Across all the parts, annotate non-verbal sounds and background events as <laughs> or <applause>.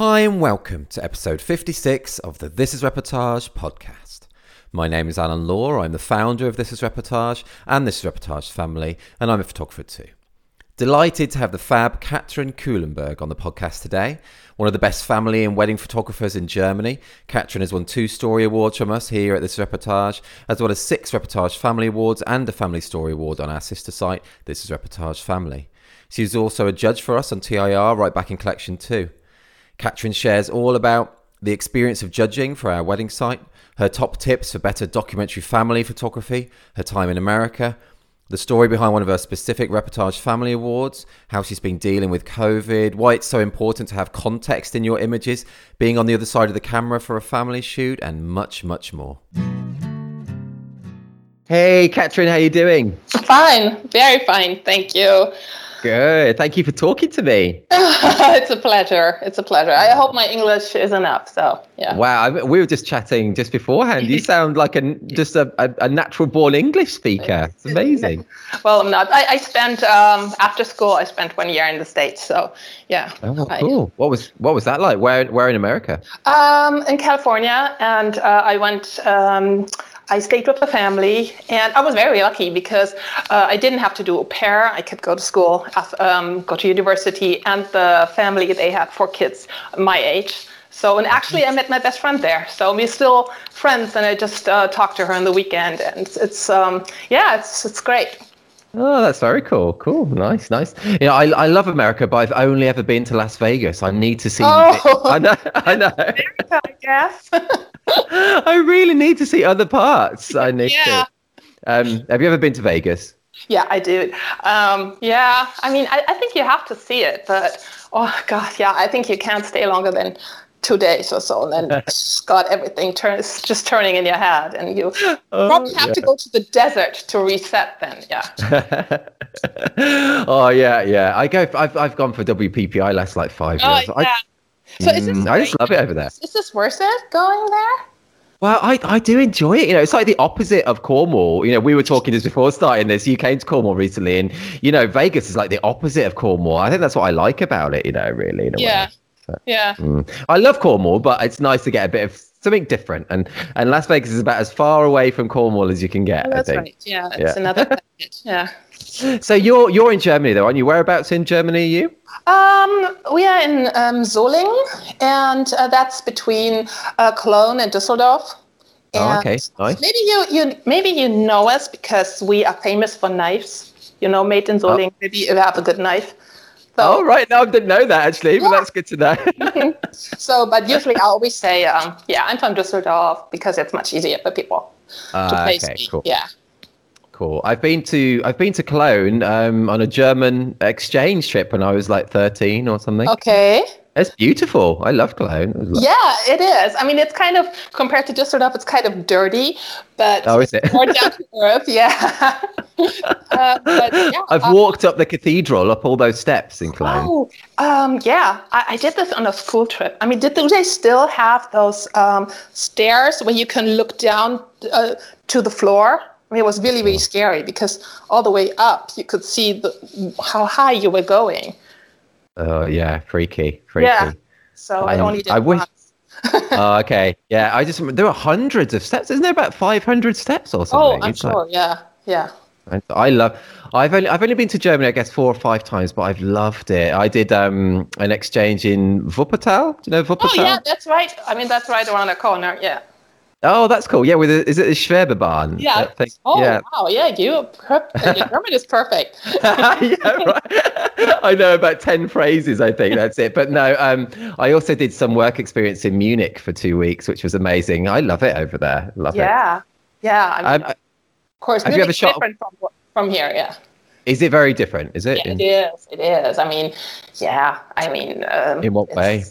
Hi, and welcome to episode 56 of the This is Reportage podcast. My name is Alan Law. I'm the founder of This is Reportage and This is Reportage family, and I'm a photographer too. Delighted to have the fab Katrin Kuhlenberg on the podcast today, one of the best family and wedding photographers in Germany. Katrin has won two Story Awards from us here at This is Reportage, as well as six Reportage Family Awards and a Family Story Award on our sister site, This is Reportage Family. She's also a judge for us on TIR right back in Collection 2. Katrin shares all about the experience of judging for our wedding site, her top tips for better documentary family photography, her time in America, the story behind one of her specific Reportage Family Awards, how she's been dealing with COVID, why it's so important to have context in your images, being on the other side of the camera for a family shoot, and much, much more. Hey, Katrin, how are you doing? Fine, very fine, thank you. Good. Thank you for talking to me. <laughs> it's a pleasure. It's a pleasure. I hope my English is enough. So yeah. Wow. I, we were just chatting just beforehand. You sound like a <laughs> just a, a, a natural born English speaker. It's amazing. <laughs> well, I'm not. I, I spent um, after school. I spent one year in the states. So yeah. Oh, cool. I, what was what was that like? Where where in America? Um, in California, and uh, I went. Um, I stayed with the family, and I was very lucky because uh, I didn't have to do au pair. I could go to school, um, go to university, and the family they had four kids my age. So, and actually, I met my best friend there. So we're still friends, and I just uh, talked to her on the weekend, and it's, it's um, yeah, it's it's great. Oh, that's very cool. Cool. Nice, nice. You know, I, I love America, but I've only ever been to Las Vegas. I need to see. Oh, I know. I know. <laughs> America, I guess. <laughs> I really need to see other parts. I need yeah. to. Um, have you ever been to Vegas? Yeah, I do. Um, yeah, I mean, I, I think you have to see it, but oh god, yeah, I think you can't stay longer than two days or so, and then <laughs> God, everything turns just turning in your head, and you oh, probably have yeah. to go to the desert to reset. Then, yeah. <laughs> oh yeah, yeah. I go. I've I've gone for WPPI last like five years. Yeah. I, so is this mm, I just love it over there. Is this worth it going there? Well, I, I do enjoy it. You know, it's like the opposite of Cornwall. You know, we were talking just before starting this. You came to Cornwall recently, and you know, Vegas is like the opposite of Cornwall. I think that's what I like about it. You know, really. yeah. Way. Yeah. Mm. I love Cornwall, but it's nice to get a bit of something different. And and Las Vegas is about as far away from Cornwall as you can get. Oh, that's right. Yeah, it's yeah. another. <laughs> Yeah. So you're you're in Germany though, aren't you? Whereabouts in Germany are you? Um, we are in um, Solingen, and uh, that's between uh, Cologne and Düsseldorf. And oh, okay, nice. Maybe you, you maybe you know us because we are famous for knives. You know, made in Solingen. Oh. Maybe you have a good knife. So, oh, right. No, I didn't know that actually, yeah. but that's good to know. <laughs> so, but usually I always say, um, yeah, I'm from Düsseldorf because it's much easier for people uh, to place okay, me. Cool. Yeah. Cool. I've been to I've been to Cologne um, on a German exchange trip when I was like 13 or something. Okay. It's beautiful. I love Cologne. It yeah, it is. I mean, it's kind of compared to just Düsseldorf, it's kind of dirty, but oh, is it more down to <laughs> earth? Yeah. <laughs> uh, but yeah I've um, walked up the cathedral, up all those steps in Cologne. Oh, um, yeah. I, I, did this on a school trip. I mean, did do they still have those um, stairs where you can look down uh, to the floor? I mean, it was really, really scary because all the way up, you could see the, how high you were going. Oh yeah, freaky, freaky. Yeah. So um, I only did I wish. <laughs> oh, okay. Yeah, I just there are hundreds of steps. Isn't there about five hundred steps or something? Oh, I'm it's sure. Like, yeah, yeah. I love. I've only I've only been to Germany, I guess, four or five times, but I've loved it. I did um an exchange in Wuppertal. Do you know Wuppertal? Oh yeah, that's right. I mean, that's right around the corner. Yeah. Oh, that's cool. Yeah, with a, is it the Schwebebahn? Yeah. Oh, yeah. wow. Yeah, you your <laughs> German is perfect. <laughs> yeah, right. <laughs> I know about ten phrases. I think that's it. But no, um, I also did some work experience in Munich for two weeks, which was amazing. I love it over there. Love yeah. it. Yeah, yeah. I mean, um, of course, have you ever shot different from from here? Yeah. Is it very different? Is it? Yeah, in... it is. It is. I mean, yeah. I mean, um, in what way?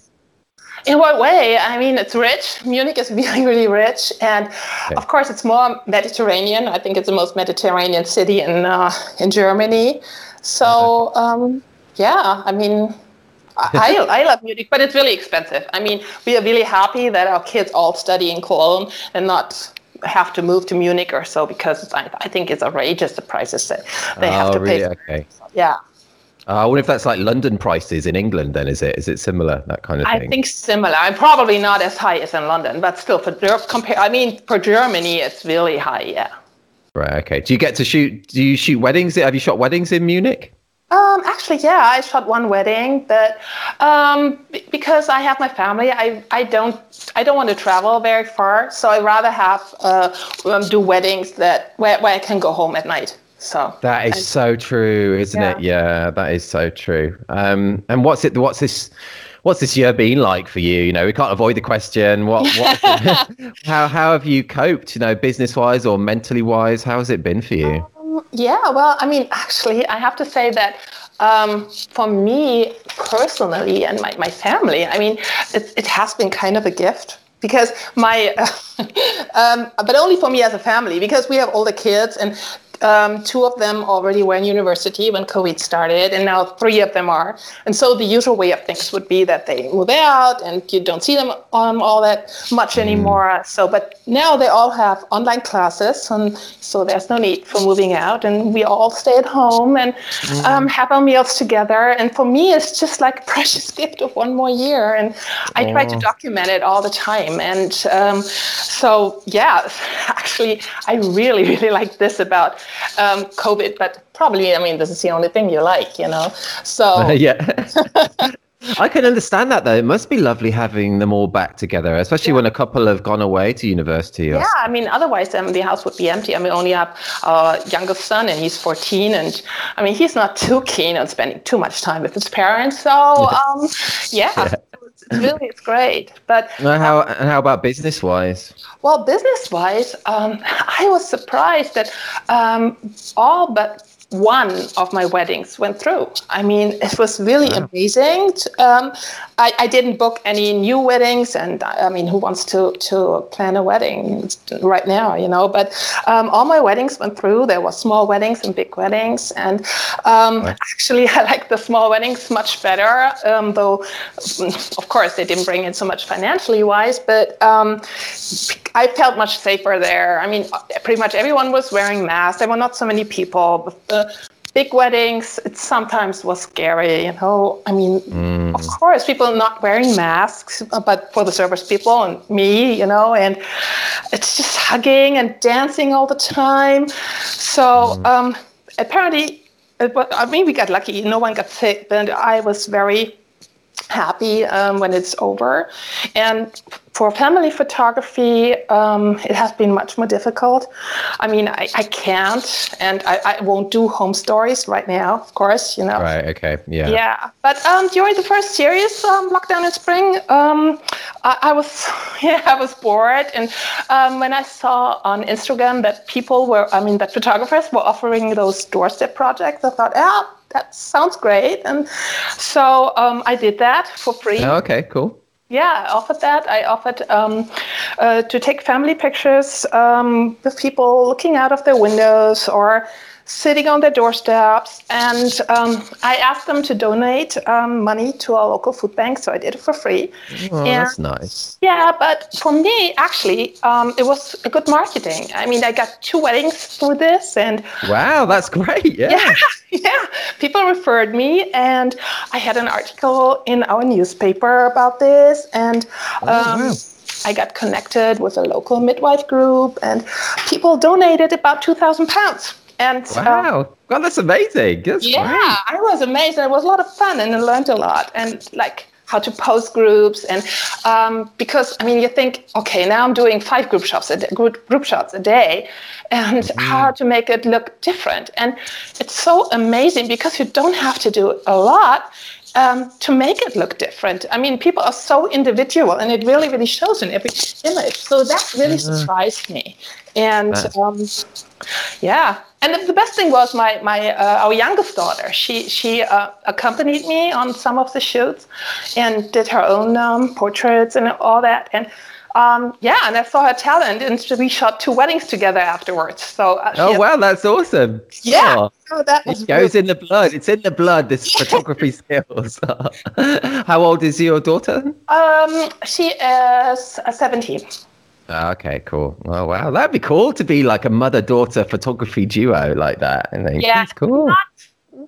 In what way? I mean, it's rich. Munich is <laughs> really, really rich, and okay. of course, it's more Mediterranean. I think it's the most Mediterranean city in uh, in Germany. So, um, yeah, I mean, I, <laughs> I love Munich, but it's really expensive. I mean, we are really happy that our kids all study in Cologne and not have to move to Munich or so because I, I think it's outrageous the prices that they oh, have to really? pay. Okay. Yeah. Uh, I wonder if that's like London prices in England. Then is it? Is it similar that kind of thing? I think similar. I'm probably not as high as in London, but still for compare. I mean, for Germany, it's really high. Yeah. Right. Okay. Do you get to shoot? Do you shoot weddings? Have you shot weddings in Munich? Um, actually, yeah, I shot one wedding, but um, b- because I have my family, I, I don't I don't want to travel very far, so I rather have uh, um, do weddings that where, where I can go home at night. So that is so true, isn't yeah. it? Yeah, that is so true. Um, and what's it? What's this? What's this year been like for you? You know, we can't avoid the question. What? <laughs> what <laughs> how how have you coped? You know, business wise or mentally wise? How has it been for you? Um, yeah, well, I mean, actually, I have to say that um, for me personally and my, my family, I mean, it, it has been kind of a gift because my, <laughs> um, but only for me as a family because we have older kids and um, two of them already were in university when COVID started, and now three of them are. And so the usual way of things would be that they move out and you don't see them um, all that much mm. anymore. So, but now they all have online classes, and so there's no need for moving out, and we all stay at home and mm. um, have our meals together. And for me, it's just like a <laughs> precious gift of one more year, and I try to oh. document it all the time. And um, so, yeah, <laughs> actually, I really, <laughs> really like this about um, COVID, but probably, I mean, this is the only thing you like, you know? So, <laughs> yeah. <laughs> I can understand that though. It must be lovely having them all back together, especially yeah. when a couple have gone away to university. Or... Yeah, I mean, otherwise um, the house would be empty. I mean, we only have our youngest son, and he's 14, and I mean, he's not too keen on spending too much time with his parents. So, <laughs> um, yeah. yeah. Really it's great, but how um, how about business wise? Well, business wise, um, <laughs> I was surprised that um, all but one of my weddings went through. I mean, it was really wow. amazing. Um, I, I, didn't book any new weddings, and I mean, who wants to to plan a wedding right now, you know? But um, all my weddings went through. There were small weddings and big weddings, and um, actually, <laughs> I like the small weddings much better. Um, though, of course, they didn't bring in so much financially wise, but um, I felt much safer there. I mean, pretty much everyone was wearing masks. There were not so many people. Uh, big weddings, it sometimes was scary, you know. I mean, mm. of course, people not wearing masks, but for the service people and me, you know, and it's just hugging and dancing all the time. So mm. um, apparently, it, I mean, we got lucky. No one got sick, but I was very happy um, when it's over. And for family photography, um, it has been much more difficult. I mean, I, I can't, and I, I, won't do home stories right now, of course, you know. Right, okay, yeah. Yeah, but um, during the first series, um, lockdown in spring, um, I, I, was, <laughs> yeah, I was bored. And um, when I saw on Instagram that people were, I mean, that photographers were offering those doorstep projects, I thought, yeah, that sounds great. And so um, I did that for free. Oh, okay, cool. Yeah, I offered that. I offered um, uh, to take family pictures um, with people looking out of their windows or sitting on their doorsteps. And um, I asked them to donate um, money to our local food bank, so I did it for free. Oh, and, that's nice. Yeah, but for me, actually, um, it was a good marketing. I mean, I got two weddings through this, and wow, that's great. Yeah. <laughs> yeah, yeah. People referred me, and I had an article in our newspaper about this, and. Oh, wow. Um, I got connected with a local midwife group, and people donated about two thousand pounds. And wow, uh, well, that's amazing. That's yeah, great. I was amazed. It was a lot of fun, and I learned a lot. And like how to post groups, and um, because I mean, you think, okay, now I'm doing five group shots a day, group, group shots a day, and mm-hmm. how to make it look different. And it's so amazing because you don't have to do a lot. Um, to make it look different. I mean, people are so individual, and it really, really shows in every image. So that really mm-hmm. surprised me. And um, yeah, and the, the, best thing was my my uh, our youngest daughter. She she uh, accompanied me on some of the shoots, and did her own um, portraits and all that. And um, yeah, and I saw her talent, and we shot two weddings together afterwards. So uh, oh wow, that's awesome! Yeah, oh, so that it goes really- in the blood. It's in the blood. This <laughs> photography skills. <laughs> How old is your daughter? Um, she is uh, seventeen. Okay, cool. Oh wow, that'd be cool to be like a mother-daughter photography duo like that. I think. Yeah, cool. Not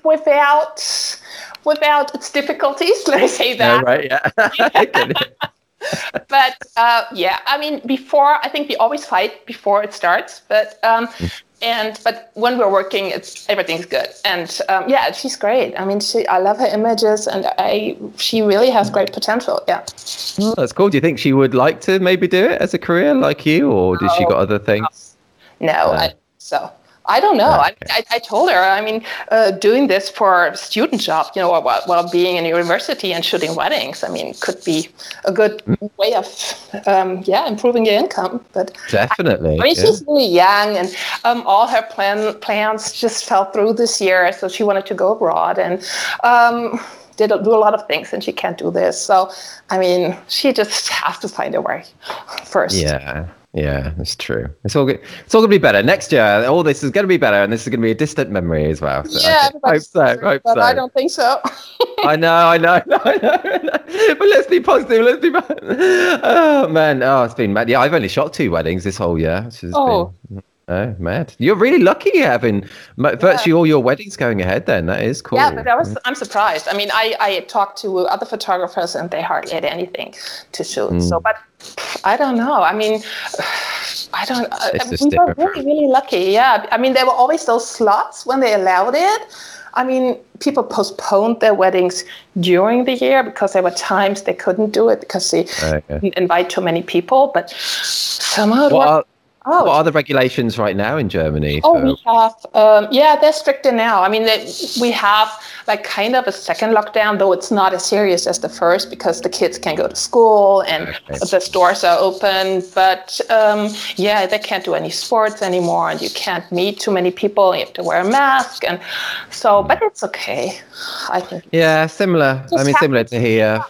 without without its difficulties. <laughs> Let me say that. Yeah, right. Yeah. <laughs> <laughs> but uh, yeah, I mean, before I think we always fight before it starts, but um, and but when we're working, it's everything's good, and um, yeah, she's great. I mean, she I love her images, and I she really has great potential. Yeah. Oh, that's cool. Do you think she would like to maybe do it as a career like you, or does she got other things? No, I, so I don't know. Okay. I, I, I, told her, I mean, uh, doing this for a student job, you know, while, while being in university and shooting weddings, I mean, could be a good mm. way of, um, yeah, improving your income. But definitely. I, I mean, yeah. she's really young, and um, all her plan plans just fell through this year. So she wanted to go abroad and. Um, did do a lot of things and she can't do this so i mean she just has to find a way first yeah yeah, that's true. It's all good. It's all gonna be better next year. All this is gonna be better, and this is gonna be a distant memory as well. So yeah, hope so. Hope so. I don't think so. <laughs> I know, <laughs> I know, I know, But let's be positive. Let's be. Oh man, oh, it's been mad. Yeah, I've only shot two weddings this whole year. oh. Been, Oh, mad! You're really lucky having virtually yeah. all your weddings going ahead. Then that is cool. Yeah, but I was, I'm surprised. I mean, I, I talked to other photographers and they hardly had anything to shoot. Mm. So, but I don't know. I mean, <sighs> I don't. It's we were really, really lucky. Yeah. I mean, there were always those slots when they allowed it. I mean, people postponed their weddings during the year because there were times they couldn't do it because they okay. invite too many people. But somehow well, Oh, what are the regulations right now in Germany? Oh, we have, um, yeah, they're stricter now. I mean, they, we have like kind of a second lockdown, though it's not as serious as the first because the kids can go to school and okay. the stores are open. But um, yeah, they can't do any sports anymore, and you can't meet too many people. You have to wear a mask, and so, but it's okay. I think. Yeah, similar. I mean, similar to here.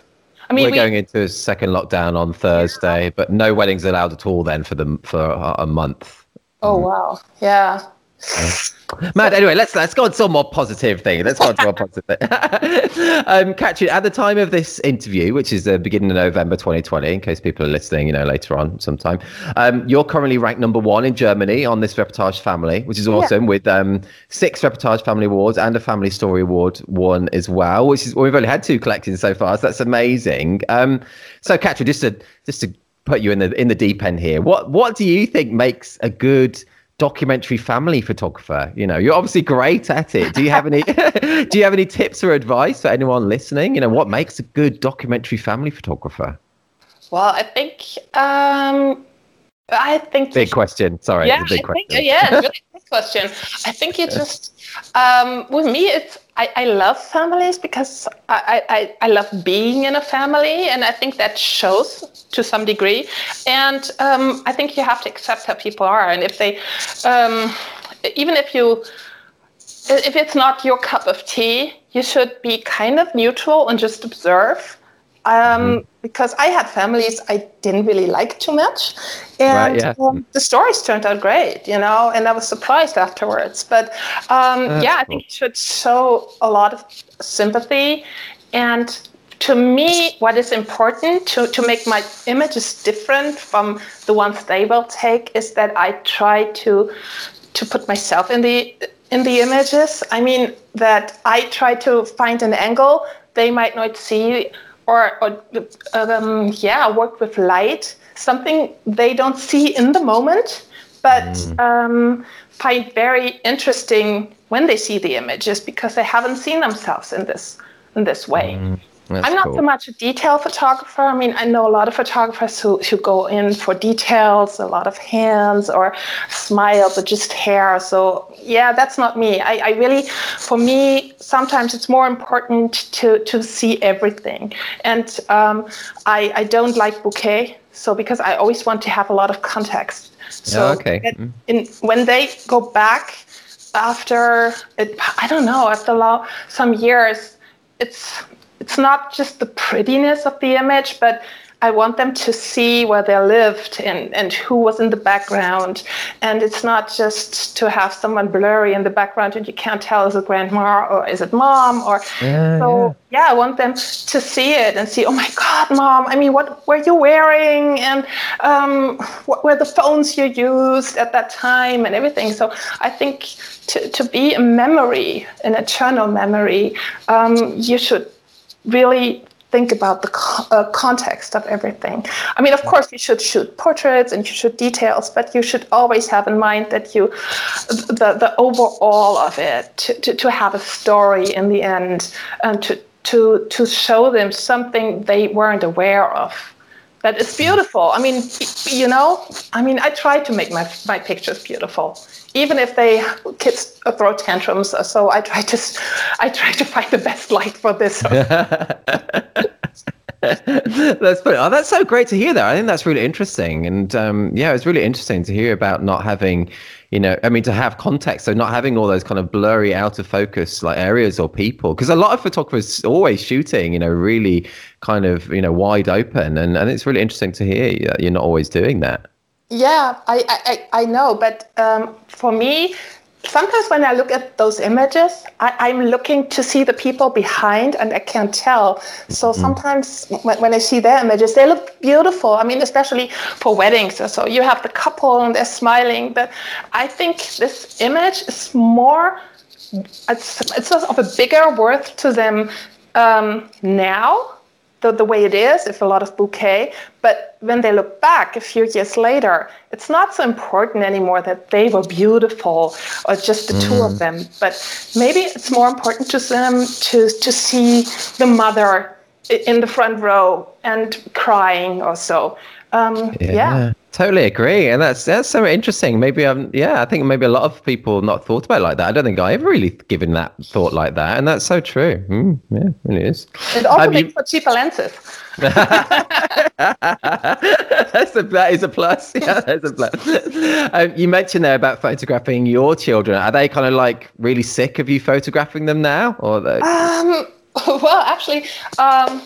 I mean, we're we, going into a second lockdown on Thursday, but no weddings allowed at all then for them for a month. Oh mm. wow! Yeah. Matt, anyway, let's let's go on to a more positive thing. Let's go on to more positive thing. <laughs> um, Katrin, at the time of this interview, which is the beginning of November 2020, in case people are listening, you know, later on sometime, um, you're currently ranked number one in Germany on this Reportage Family, which is awesome, yeah. with um, six Reportage Family Awards and a Family Story Award one as well, which is well, we've only had two collections so far, so that's amazing. Um, so, Katrin, just to just to put you in the in the deep end here, what what do you think makes a good documentary family photographer you know you're obviously great at it. Do you have any <laughs> <laughs> do you have any tips or advice for anyone listening? You know what makes a good documentary family photographer? Well i think um i think big question. Sorry yeah, big I question. Think, yeah really <laughs> big question. I think you just um with me it's I, I love families because I, I, I love being in a family, and I think that shows to some degree. And um, I think you have to accept how people are, and if they, um, even if you, if it's not your cup of tea, you should be kind of neutral and just observe um, mm. because I had families I didn't really like too much, and right, yeah. um, the stories turned out great, you know, and I was surprised afterwards. But um, yeah, I think you should show a lot of sympathy, and to me, what is important to, to make my images different from the ones they will take is that I try to to put myself in the in the images. I mean that I try to find an angle they might not see or, or um, yeah, work with light, something they don't see in the moment, but mm. um, find very interesting when they see the images because they haven't seen themselves in this in this way. Mm. That's I'm not cool. so much a detail photographer. I mean, I know a lot of photographers who, who go in for details, a lot of hands or smiles or just hair. So, yeah, that's not me. I, I really, for me, sometimes it's more important to, to see everything. And um, I, I don't like bokeh. So, because I always want to have a lot of context. So, oh, okay. Mm. in, when they go back after, it, I don't know, after some years, it's it's not just the prettiness of the image, but I want them to see where they lived and, and who was in the background. And it's not just to have someone blurry in the background and you can't tell is it grandma or is it mom or Yeah, so yeah. I want them to see it and see, oh my God, mom, I mean, what were you wearing? And um, what were the phones you used at that time and everything. So I think to, to be a memory, an eternal memory, um, you should really think about the co- uh, context of everything. I mean, of course, you should shoot portraits and you shoot details, but you should always have in mind that you, the, the overall of it, to, to, to have a story in the end and to, to, to show them something they weren't aware of. That is beautiful. I mean, you know, I mean, I try to make my, my pictures beautiful even if they kids throw tantrums so i try to i try to find the best light for this <laughs> that's funny. Oh, that's so great to hear that. I think that's really interesting. And um, yeah, it's really interesting to hear about not having, you know, I mean, to have context. So not having all those kind of blurry, out of focus like areas or people. Because a lot of photographers always shooting, you know, really kind of, you know, wide open. And, and it's really interesting to hear that you're not always doing that. Yeah, I, I, I know. But um, for me, sometimes when I look at those images, I, am looking to see the people behind and I can't tell. So sometimes when, when, I see their images, they look beautiful. I mean, especially for weddings. So you have the couple and they're smiling. But I think this image is more, it's, it's of a bigger worth to them um, now the, the way it is, if a lot of bokeh. But when they look back a few years later, it's not so important anymore that they were beautiful or just the mm. two of mm. them. But maybe it's more important to them to, to see the mother in the front row and crying or so. Um, yeah. yeah. Totally agree, and that's that's so interesting. Maybe um, yeah, I think maybe a lot of people not thought about it like that. I don't think I ever really given that thought like that, and that's so true. Mm, yeah, it really is. It also um, makes you... for cheaper lenses. <laughs> that's a, that is a plus. <laughs> Yeah, that's a plus. Um, you mentioned there about photographing your children. Are they kind of like really sick of you photographing them now, or they? Um, <laughs> well, actually, um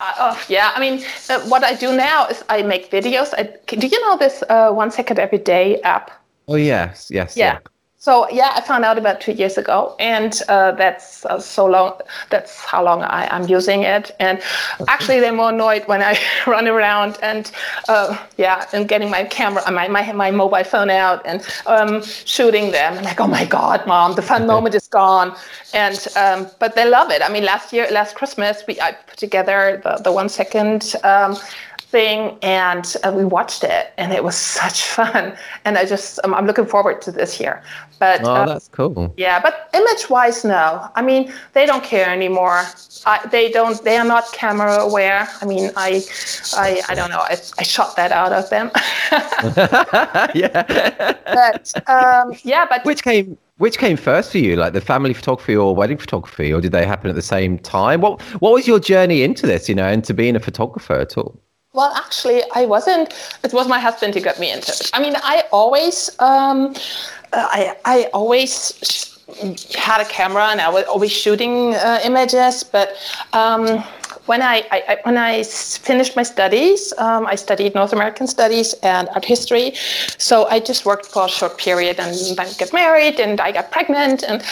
uh, oh, yeah, I mean, uh, what I do now is I make videos. I, do you know this uh, One Second Every Day app? Oh, yes, yes. Yeah. yeah. So yeah, I found out about two years ago, and uh, that's uh, so long. That's how long I, am using it. And actually, they're more annoyed when I <laughs> run around and uh, yeah, and getting my camera, my my, my mobile phone out and um, shooting them. And like, oh my god, mom, the fun moment is gone. And um, but they love it. I mean, last year, last Christmas, we I put together the the one second. Um, thing and uh, we watched it and it was <laughs> such fun. And i just um, i'm looking forward to this year. But oh, uh, that's cool. yeah but image wise no. I mean they don't care anymore. I, they don't they are not camera aware. I mean i i, I don't know. I, I shot that out of them. <laughs> <laughs> Yeah. But um, yeah but which came which came first for you, like the family photography or wedding photography, or did they happen at the same time? What What was your journey into this, you know, into being a photographer at all? Well, actually, I wasn't. It was my husband who got me into it. I mean, I always, um, I, I always had a camera and I was always shooting uh, images. But um, when I, I, when I finished my studies, um, I studied North American studies and art history. So I just worked for a short period and then got married and I got pregnant and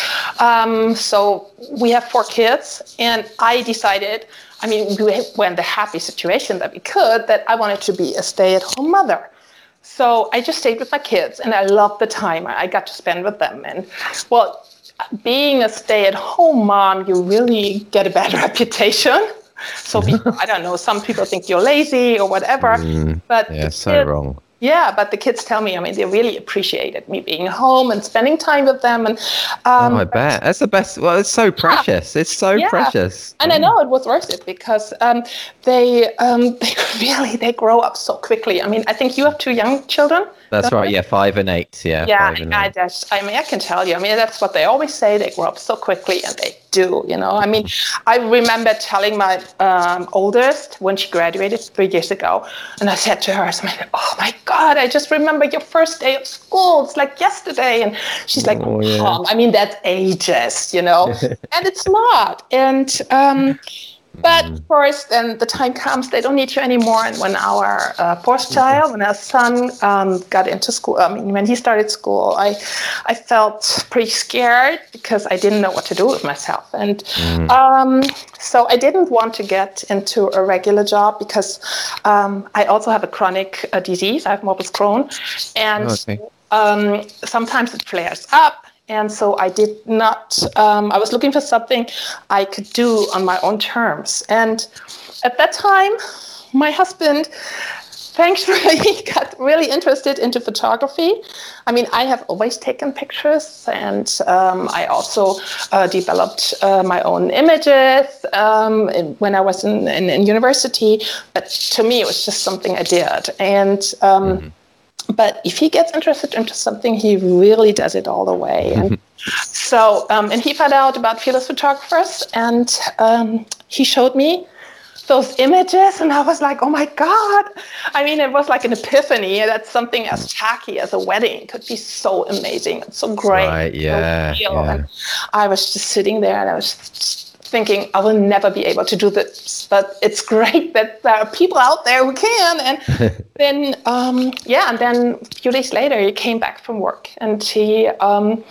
um, so we have four kids and I decided I mean, we were in the happy situation that we could, that I wanted to be a stay at home mother. So I just stayed with my kids and I loved the time I got to spend with them. And well, being a stay at home mom, you really get a bad <laughs> reputation. <laughs> So people, I don't know, some people think you're lazy or whatever. <laughs> Mm, but yeah, so wrong. Yeah, but the kids tell me, I mean, they really appreciated me being home and spending time with them. And um, oh, I bet that's the best. Well, it's so precious. Yeah. It's so yeah. precious. And I know it was worth it because um, they um, <laughs> they really they grow up so quickly. I mean, I think you have two young children. That's right. Yeah, five and eight. Yeah. Yeah, I, just, I mean, I can tell you. I mean, that's what they always say. They grow up so quickly, and they do. You know, I mean, I remember telling my um, oldest when she graduated three years ago, and I said to her, I said, "Oh my God, I just remember your first day of school. It's like yesterday." And she's like, oh, yeah. "Mom, I mean, that's ages, you know," <laughs> and it's not. And um, But of course, then the time comes they don't need you anymore. And when our uh, fourth child, when our son um, got into school, I mean, when he started school, I, I felt pretty scared because I didn't know what to do with myself. And um, so I didn't want to get into a regular job because um, I also have a chronic uh, disease. I have morbus Crohn, and Okay. um, sometimes it flares up. And so I did not, um, I was looking for something I could do on my own terms. And at that time, my husband thankfully <laughs> got really interested into photography. I mean, I have always taken pictures, and um, I also uh, developed uh, my own images um, when I was in, in, in university. But to me, it was just something I did. And um, but if he gets interested into something, he really does it all the way. And so, um, and he found out about fearless photographers, and um, he showed me those images, and I was like, oh my god! I mean, it was like an epiphany that something as tacky as a wedding could be so amazing and so great. Right, yeah, real. yeah. And I was just sitting there, and I was just thinking I will never be able to do this, but it's <laughs> great that there are people out there who can. And <laughs> then, um, yeah, and then a few days later, he came back from work and he um,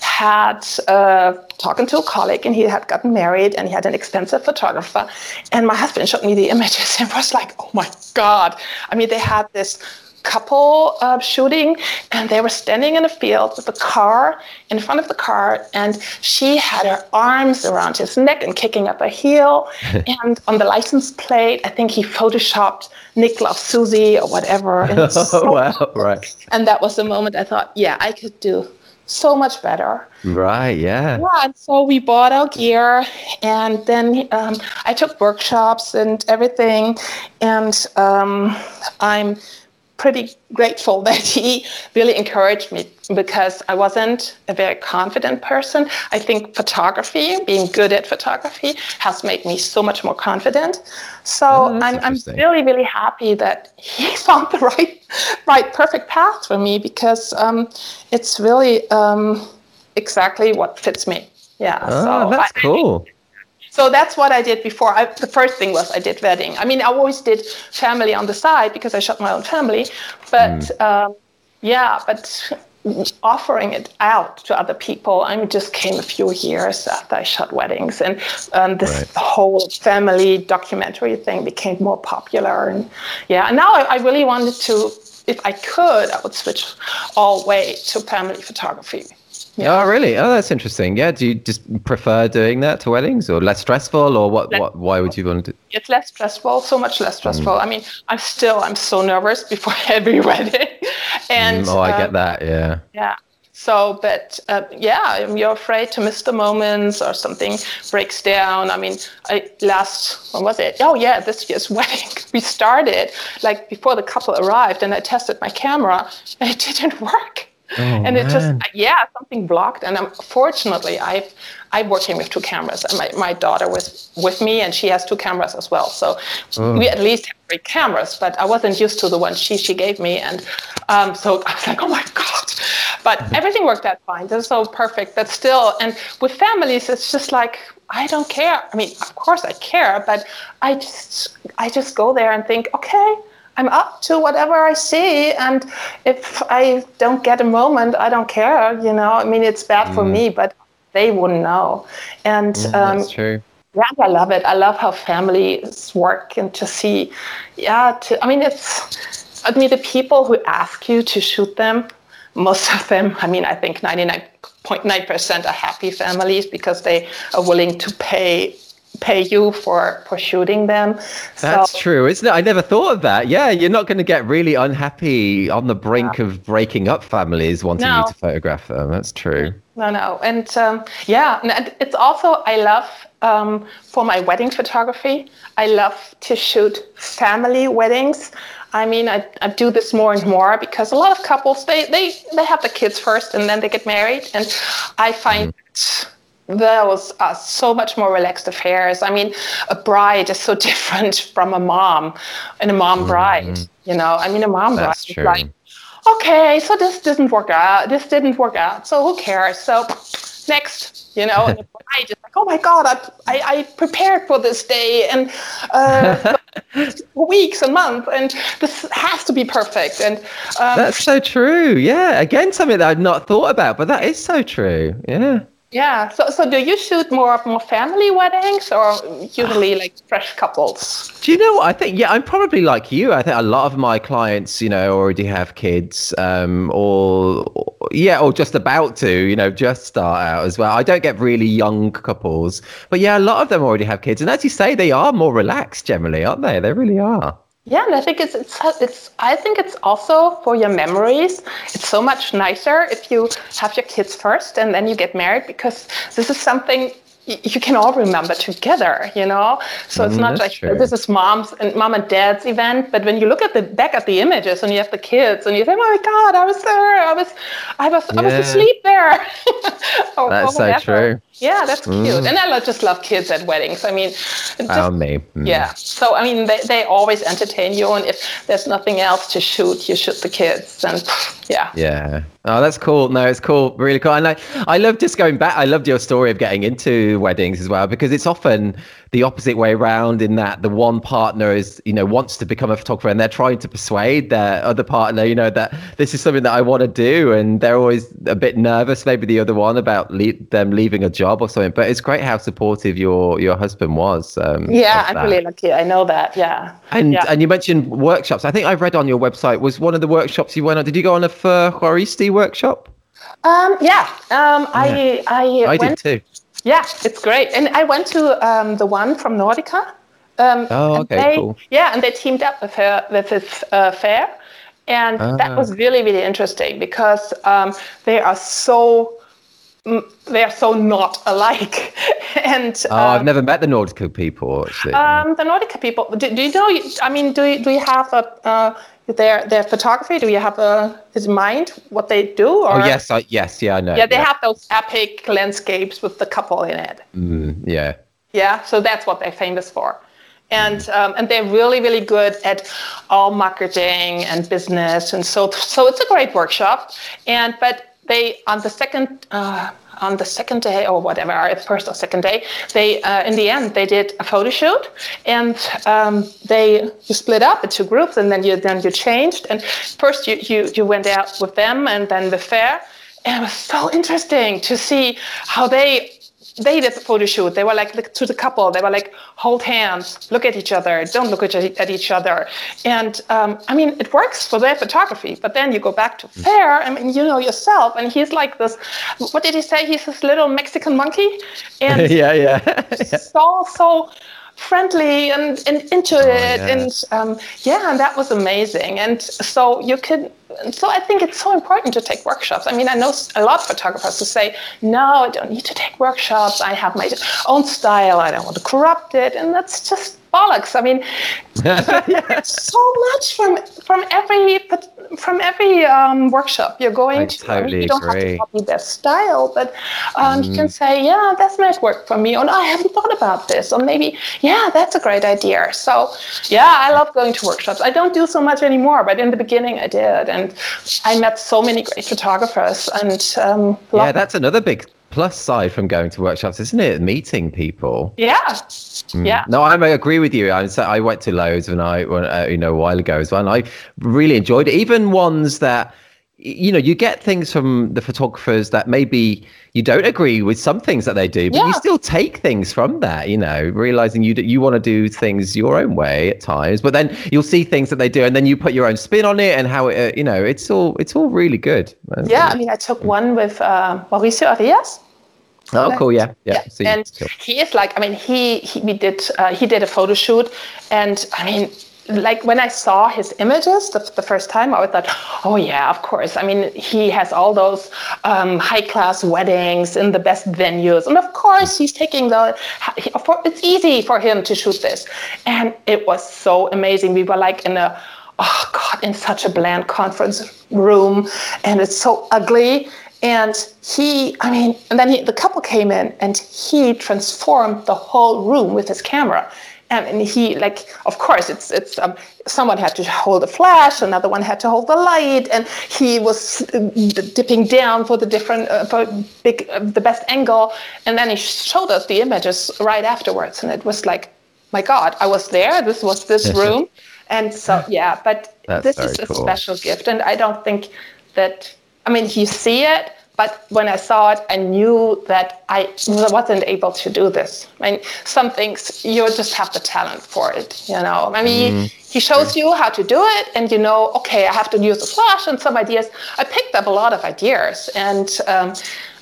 had uh, talking to a colleague, and he had gotten married, and he had an expensive photographer. And my husband showed me the images, <laughs> and was like, "Oh my god!" I mean, they had this couple uh, shooting and they were standing in a field with a car in front of the car and she had her arms around his neck and kicking up a heel <laughs> and on the license plate i think he photoshopped nick loves susie or whatever <laughs> and, so- wow, right. and that was the moment i thought yeah i could do so much better Right, yeah. yeah, and so we bought our gear, and then um, I took workshops and everything, and um, I'm pretty grateful <laughs> that he really encouraged me because I wasn't a very confident person. I think photography, being good at photography, has made me so much more confident. So Oh, I'm, I'm really, really happy that he <laughs> found the right, right, perfect path for me because um, it's really. Um, exactly what fits me. Yeah. Oh, so that's I- cool. So that's what I did before. I, the first thing was I did wedding. I mean, I always did family on the side because I shot my own family. But Hmm. um, yeah, but offering it out to other people, I mean, just came a few years after I shot weddings, and um, this Right. whole family documentary thing became more popular. And yeah, and now I, I really wanted to. If I could, I would switch all way to family photography. Oh, really? Oh, that's interesting. Yeah. Do you just prefer doing that to weddings, or less stressful, or what? Less What? Why would you want to? it's less stressful, so much less stressful. I mean, I'm still I'm so nervous before <laughs> every wedding, and oh, I get um, that. Yeah. Yeah. So, but uh, yeah, you're afraid to miss the moments or something breaks down. I mean, I last when was it? Oh yeah, this year's <laughs> wedding. We started like before the couple arrived, and I tested my camera, and <laughs> it didn't work. Oh, and it just yeah something blocked. And unfortunately i i'm working with two cameras and my, my daughter was with me and she has two cameras as well. So Oh. we at least have three cameras but i wasn't used to the one she she gave me. And um, so <laughs> i was like oh my god. But everything worked out fine. This is so perfect but still and with families it's just like i don't care. I mean of course i care but i just i just go there and think okay I'm up to whatever I see, and if I don't get a moment, I don't care. You know, I mean, it's bad for me, but they wouldn't know. And um, Mm. That's true. yeah, I love it. I love how families work and to see, yeah. To I mean, it's I mean the people who ask you to shoot them. Most of them, I mean, I think 99.9% are happy families because they are willing to pay pay you for for shooting them. That's so, true, isn't it? I never thought of that. Yeah, you're not going to get really unhappy on the brink of breaking up families wanting No. you to photograph them. That's true. No, no, and um, yeah, and it's also I love um, for my wedding photography. I love to shoot family weddings. I mean, I, I do this more and more because a lot of couples they they they have the kids first and then they get married, and I find those are so much more relaxed affairs. I mean, a bride is so <laughs> different from a mom and a mom bride. You know, I mean, a mom That's bride true. is like, okay, so this didn't work out. This didn't work out. So who cares? So next. you know, and the <laughs> bride is like, oh my God, I, I, I prepared for this day and uh, <laughs> weeks and months, and this has to be perfect. And um, that's so true. Yeah, again, something that I've not thought about, but that is so true. Yeah. Yeah. So, so do you shoot more more family weddings or usually <sighs> like fresh couples? Do you know what I think? Yeah, I'm probably like you. I think a lot of my clients, you know, already have kids, um, or, or yeah, or just about to, you know, just start out as well. I don't get really young couples, but yeah, a lot of them already have kids, and as you say, they are more relaxed generally, aren't they? They really are. Yeah, and I think it's, it's it's I think it's also for your memories. It's so much nicer if you have your kids first and then you get married because this is something you can all remember together, you know. So it's mm, not like true. this is mom's and mom and dad's event, but when you look at the back at the images and you have the kids and you say, "Oh my God, I was there! I was, I was, yeah. I was asleep there." <laughs> or, That's or so true. Yeah, that's cute. Mm. And I just love kids at weddings. I mean, just, oh, me. Mm. Yeah. So, I mean, they, they always entertain you. And if there's nothing else to shoot, you shoot the kids. And yeah. Yeah. Oh, that's cool. No, it's cool. Really cool. And I, I love just going back. I loved your story of getting into weddings as well, because it's often the opposite way around in that the one partner is, you know, wants to become a photographer and they're trying to persuade their other partner, you know, that this is something that I want to do. And they're always a bit nervous, maybe the other one about le- them leaving a job or something. But it's great how supportive your, your husband was. Um, yeah, I'm really lucky. I know that. Yeah. And, yeah. and you mentioned workshops. I think I read on your website was one of the workshops you went on. Did you go on a Fer Workshop? Um, yeah, um, yeah. I I, I went, did too. Yeah, it's great. And I went to um, the one from Nordica. Um, oh, okay, they, cool. Yeah, and they teamed up with her with this uh, Fer, and that was ah. really really interesting because um, they are so they are so not alike. <laughs> and oh, I've um, never met the Nordica people actually. Um, the Nordica people. Do, do you know? I mean, do you, do you have a uh, their their photography? Do you have a his mind what they do? Or? Oh yes, I, yes, yeah, I know. Yeah, they yeah. have those epic landscapes with the couple in it. Mm, yeah. Yeah, so that's what they're famous for, and mm. um, and they're really really good at all marketing and business, and so so it's a great workshop. And but they on the second. Uh, on the second day or whatever, first or second day, they uh, in the end they did a photo shoot, and um, they you split up into groups, and then you then you changed. And first you you you went out with them, and then the Fer, and it was so interesting to see how they they did the photo shoot. They were like to the couple. They were like, hold hands, look at each other, don't look at each other. And um, I mean, it works for their photography. But then you go back to Fer. I mean, you know yourself, and he's like this. What did he say? He's this little Mexican monkey. <laughs> And yeah, yeah. <laughs> yeah. so so friendly and, and into oh, it yes. and um, yeah and that was amazing and so you could so i think it's so important to take workshops. I mean i know a lot of photographers who say no i don't need to take workshops. I have my own style. I don't want to corrupt it. And that's just bollocks i mean <laughs> so much from from every from every um, workshop you're going I to. Totally I mean, you don't agree. have to copy their style, but um, mm. you can mm. say, yeah, that might work for me, or I haven't thought about this, or maybe, yeah, that's a great idea. So, yeah, I love going to workshops. I don't do so much anymore, but in the beginning I did, and I met so many great photographers. And um, yeah, that's another big plus side from going to workshops, isn't it? Meeting people. Yeah. Mm. Yeah. No, I agree with you. I, I went to loads when I, uh, you know, a while ago as well. And I really enjoyed it. Even ones that, you know, you get things from the photographers that maybe you don't agree with some things that they do, but yeah. you still take things from that, you know, realizing you you want to do things your own way at times, but then you'll see things that they do and then you put your own spin on it and how it, uh, you know, it's all, it's all really good. Yeah. I mean, I took one with uh, Mauricio Arias Oh, cool! Yeah, yeah. yeah. and he is like, I mean, he he we did uh, he did a photo shoot, and I mean, like when I saw his images the, the first time, I thought, oh yeah, of course. I mean, he has all those um, high class weddings in the best venues, and of course he's taking the. It's easy for him to shoot this, and it was so amazing. We were like in a oh god in such a bland conference room and it's so ugly and he, I mean, and then he, the couple came in and he transformed the whole room with his camera. And he like of course it's it's um, someone had to hold the flash another one had to hold the light and he was uh, dipping down for the different uh, for big uh, the best angle. And then he showed us the images right afterwards and it was like my god i was there this was this room. And so <laughs> yeah but That's this is a cool. special gift and i don't think that i mean you see it but when I saw it, I knew that I wasn't able to do this. I mean, some things you just have the talent for it, you know. I mean, he shows you how to do it, and you know, okay, I have to use the flash and some ideas. I picked up a lot of ideas, and um,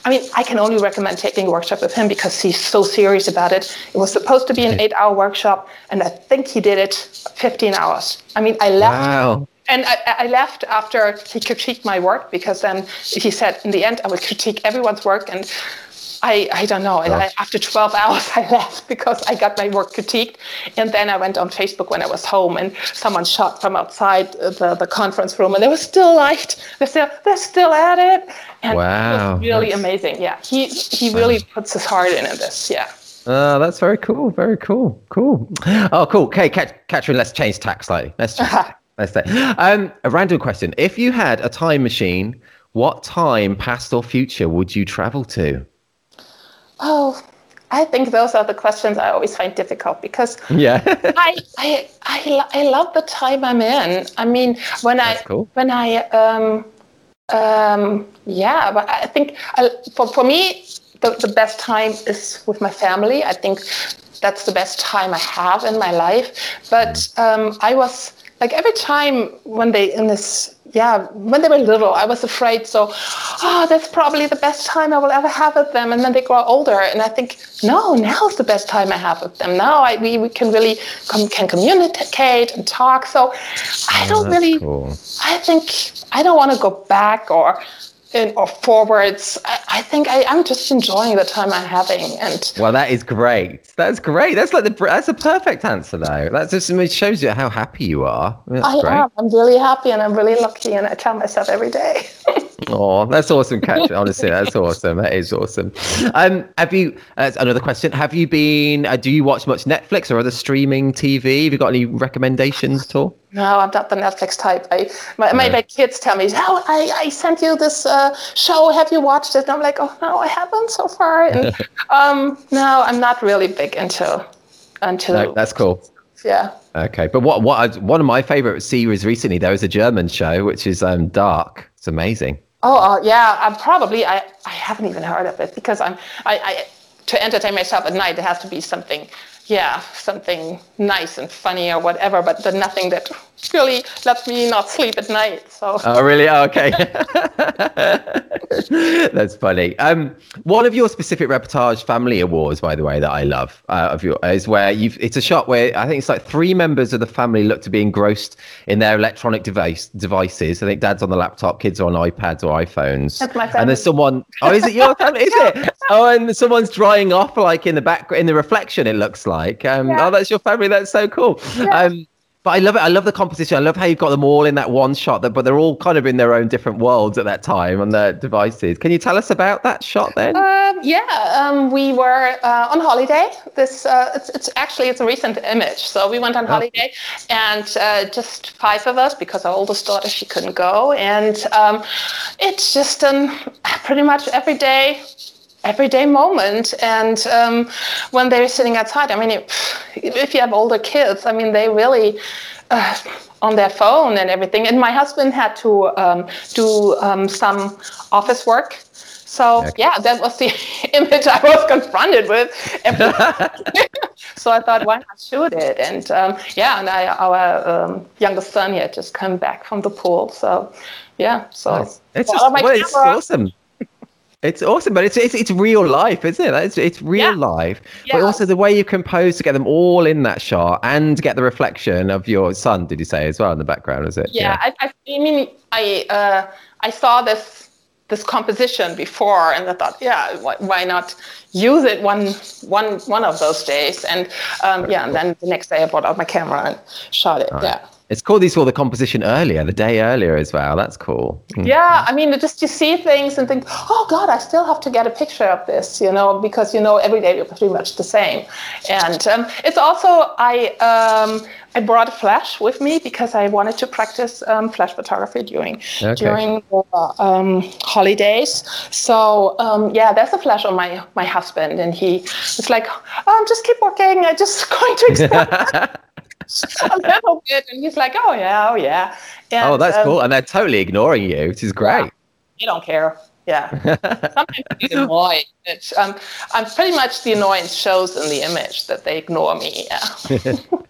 I mean, I can only recommend taking a workshop with him because he's so serious about it. It was supposed to be an eight-hour workshop, and I think he did it 15 hours. I mean, I left Wow. And I, I left after he critiqued my work because then he said in the end I would critique everyone's work and I, I don't know. And I, after 12 <laughs> hours, I left because I got my work critiqued. And then I went on Facebook when I was home, and someone shot from outside the, the conference room, and they were still light. They're still, they're still at it. And it Wow, was really that's- amazing. Yeah, he he really puts his heart in in this. Yeah. Oh, that's very cool. Very cool. Cool. Oh, cool. Okay, Kat- Katrin, let's change tack slightly. Let's change <laughs> tack. Let's say, um, a random question. If you had a time machine, what time, past or future, would you travel to? Oh, I think those are the questions I always find difficult because Yeah. <laughs> I, I, I, I love the time I'm in. I mean, when That's I, cool. when I, um, um, yeah, but I think I, for, for me, the, the best time is with my family. I think that's the best time I have in my life. But um, I was like every time when they in this, yeah, when they were little, I was afraid. So, oh, that's probably the best time I will ever have with them. And then they grow older, and I think, no, now's the best time I have with them. Now I, we, we can really com- can communicate and talk. So, I oh, don't Oh, really. cool. I think I don't want to go back or in, or forwards. I, I think I, I'm just enjoying the time I'm having, and Well, that is great. That's great. That's like the that's a perfect answer though. That just it shows you how happy you are. That's I great. am. I'm really happy, and I'm really lucky, and I tell myself every day. <laughs> Oh, that's awesome, Katrin. Honestly, that's awesome. That is awesome. Um, have you? Uh, another question. Have you been? Uh, do you watch much Netflix or other streaming TV? Have you got any recommendations at all? No, I'm not the Netflix type. I my, my, my kids tell me, "Oh, I, I sent you this uh, show. Have you watched it?" And I'm like, "Oh no, I haven't so far." And <laughs> um, no, I'm not really big into into No, that's cool. yeah. Okay, but what what I, one of my favorite series recently there was a German show which is um, Dark. It's amazing. Oh uh, yeah, I'm probably I, I haven't even heard of it because I'm I, I to entertain myself at night. It has to be something, yeah, something nice and funny or whatever. But nothing that really lets me not sleep at night. So Oh, really? Oh, okay. <laughs> That's funny. Um, one of your specific reportage family awards, by the way, that I love uh, of your is where you've. It's a shot where I think it's like three members of the family look to be engrossed in their electronic device devices. I think dad's on the laptop, kids are on iPads or iPhones. That's my And there's someone. Oh, is it your family? Is <laughs> it? Oh, and someone's drying off like in the back in the reflection. It looks like. Um, Yeah. Oh, that's your family. That's so cool. Um, but I love it. I love the composition. I love how you've got them all in that one shot, that, but they're all kind of in their own different worlds at that time on their devices. Can you tell us about that shot then? Um, yeah, um, we were uh, on holiday. This uh, it's, it's actually it's a recent image. So we went on holiday, and uh, just five of us because our oldest daughter she couldn't go, and um, it's just an pretty much every day. Everyday moment, and um, when they're sitting outside, I mean, if, if you have older kids, I mean, they really uh, on their phone and everything. And my husband had to um, do um, some office work, so Okay. yeah, that was the <laughs> image I was confronted with. <laughs> <laughs> so I thought, why not shoot it? And um, yeah, and I, our um, youngest son he had just come back from the pool. So yeah, so Nice. It's just my well, it's awesome. It's awesome, but it's it's, it's real life, isn't it? It's, it's real Yeah. life, Yeah. but also the way you compose to get them all in that shot and get the reflection of your son. Did you say as well in the background? Is it? yeah, I, I, I mean, I uh, I saw this this composition before, and I thought, yeah, why, why not use it one one one of those days? And um, yeah, and then the next day I brought out my camera and shot it. Yeah. It's cool. You saw the composition earlier, the day earlier as well. That's cool. Mm. Yeah, I mean, just you see things and think, oh God, I still have to get a picture of this, you know, because you know every day you're pretty much the same. And um, it's also I um, I brought a flash with me because I wanted to practice um, flash photography during okay. during the um, holidays. So um, yeah, there's a flash on my my husband, and he was like, oh, just keep working. I'm just <laughs> going to <laughs> experiment. A little bit. And he's like, oh, yeah, oh, yeah. And, oh, that's um, cool. And they're totally ignoring you, which is great. Yeah, they don't care. Yeah. <laughs> Sometimes they get annoyed. Um, I'm pretty much the annoyance shows in the image that they ignore me. Yeah. <laughs>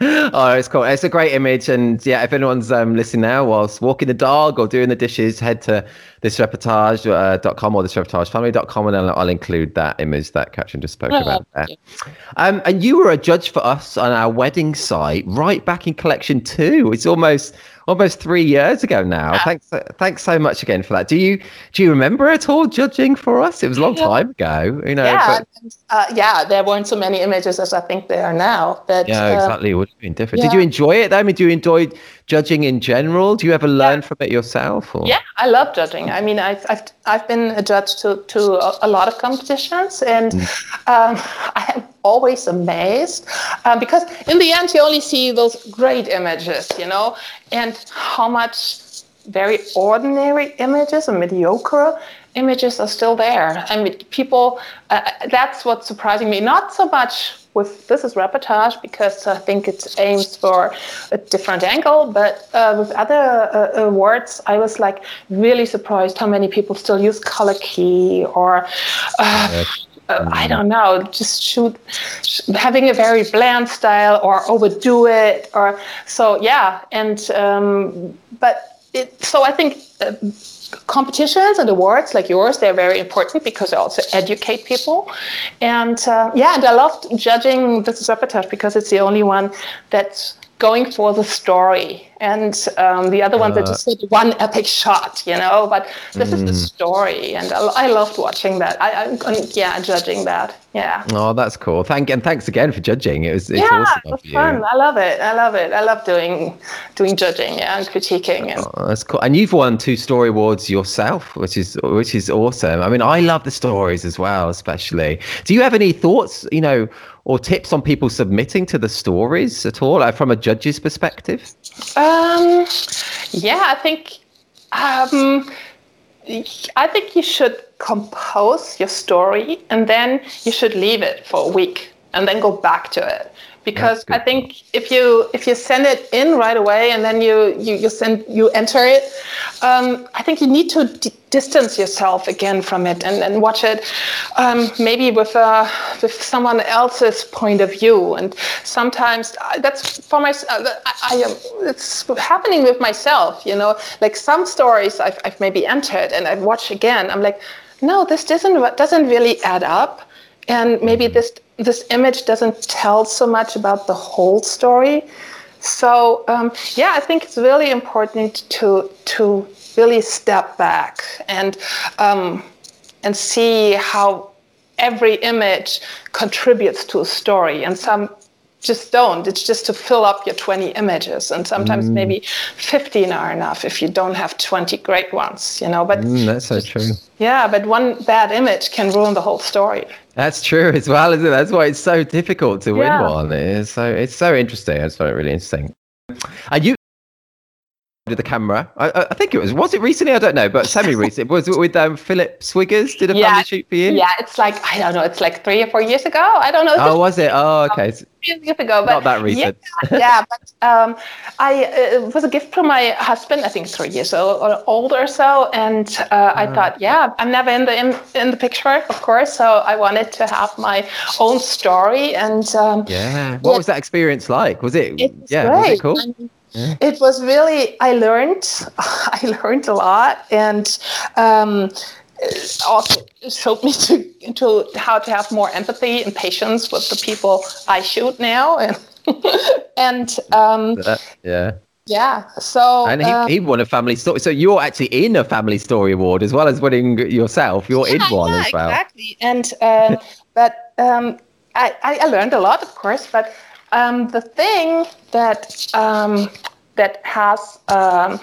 oh, it's cool. It's a great image. And yeah, if anyone's um, listening now whilst walking the dog or doing the dishes, head to thisreportage.com uh, or thisreportagefamily.com and I'll, I'll include that image that Katrin just spoke oh, about there. Um, and you were a judge for us on our wedding site right back in collection two. It's almost almost three years ago now. Yeah. Thanks, thanks so much again for that. Do you do you remember at all judging for us? It was a long yeah. time ago, you know. Yeah, but... uh, yeah. There weren't so many images as I think there are now. But yeah, exactly. Uh, it would have been different. Yeah. Did you enjoy it? Though? I mean, do you enjoy judging in general? Do you ever learn from it yourself? Or? Yeah, I love judging. I mean, I've I've I've been a judge to to a, a lot of competitions, and mm. um, I am always amazed um, because in the end you only see those great images, you know, and how much very ordinary images and mediocre images are still there. I mean, people, uh, that's what's surprising me. Not so much with this is reportage because I think it aims for a different angle, but uh, with other uh, awards, I was like really surprised how many people still use color key or. Uh, uh, I don't know, just shoot, having a very bland style or overdo it, or so yeah. And um, but it, so I think uh, competitions and awards like yours they're very important because they also educate people. And uh, yeah and i loved judging this reportage because it's the only one that's going for the story. And um, the other uh, ones are just one epic shot you know but this mm. is the mm. story. And I, I, loved watching that. I, I yeah judging that. Yeah. Oh that's cool. Thank and thanks again for judging. It was it's yeah, awesome it was fun. I love it. I love it. I love doing doing judging yeah and critiquing and oh, that's cool. And you've won two story awards yourself which is which is awesome. I mean i love the stories as well especially. Do you have any thoughts you know or tips on people submitting to the stories at all, like from a judge's perspective? Um, yeah, I think um, I think you should compose your story and then you should leave it for a week and then go back to it because I think if you if you send it in right away and then you you, you send you enter it, um, I think you need to d- distance yourself again from it and, and watch it um, maybe with uh, with someone else's point of view. And sometimes uh, that's for myself uh, I, I it's happening with myself. You know, like some stories I've, I've maybe entered and I watch again. I'm like, no, this doesn't doesn't really add up and maybe mm-hmm. this this image doesn't tell so much about the whole story. So um, yeah, I think it's really important to to really step back and um, and see how every image contributes to a story. And some just don't. It's just to fill up your 20 images, and sometimes mm. maybe 15 are enough if you don't have 20 great ones, you know. But mm, that's so true. Yeah, but one bad image can ruin the whole story. That's true as well, isn't it? That's why it's so difficult to yeah. win one. It's so it's so interesting. I find it really interesting. And you the camera. I, I, think it was. Was it recently? I don't know, but semi-recent. <laughs> was it with um, Philip Swiggers? Did a yeah, family shoot for you? Yeah, it's like I don't know. It's like three or four years ago. I don't know. Oh, was it? Oh, okay. Years ago, but not that recent. Yeah, yeah but um, I uh, it was a gift from my husband. I think three years old or older or so, and uh, I ah. thought, yeah, I'm never in the in, in the picture, of course. So I wanted to have my own story, and um, yeah. What was that experience like? Was it? it was yeah, great. was it cool? Mean, yeah. It was really I learned <laughs> I learned a lot and um, also showed me to to how to have more empathy and patience with the people I shoot now and <laughs> and um, yeah Yeah. So and he, uh, he won a family story. So you're actually in a family story award as well as winning yourself. You're yeah, in one yeah, as well. Exactly. And um, but um, I, I learned a lot, of course. But um, the thing that um, that has um,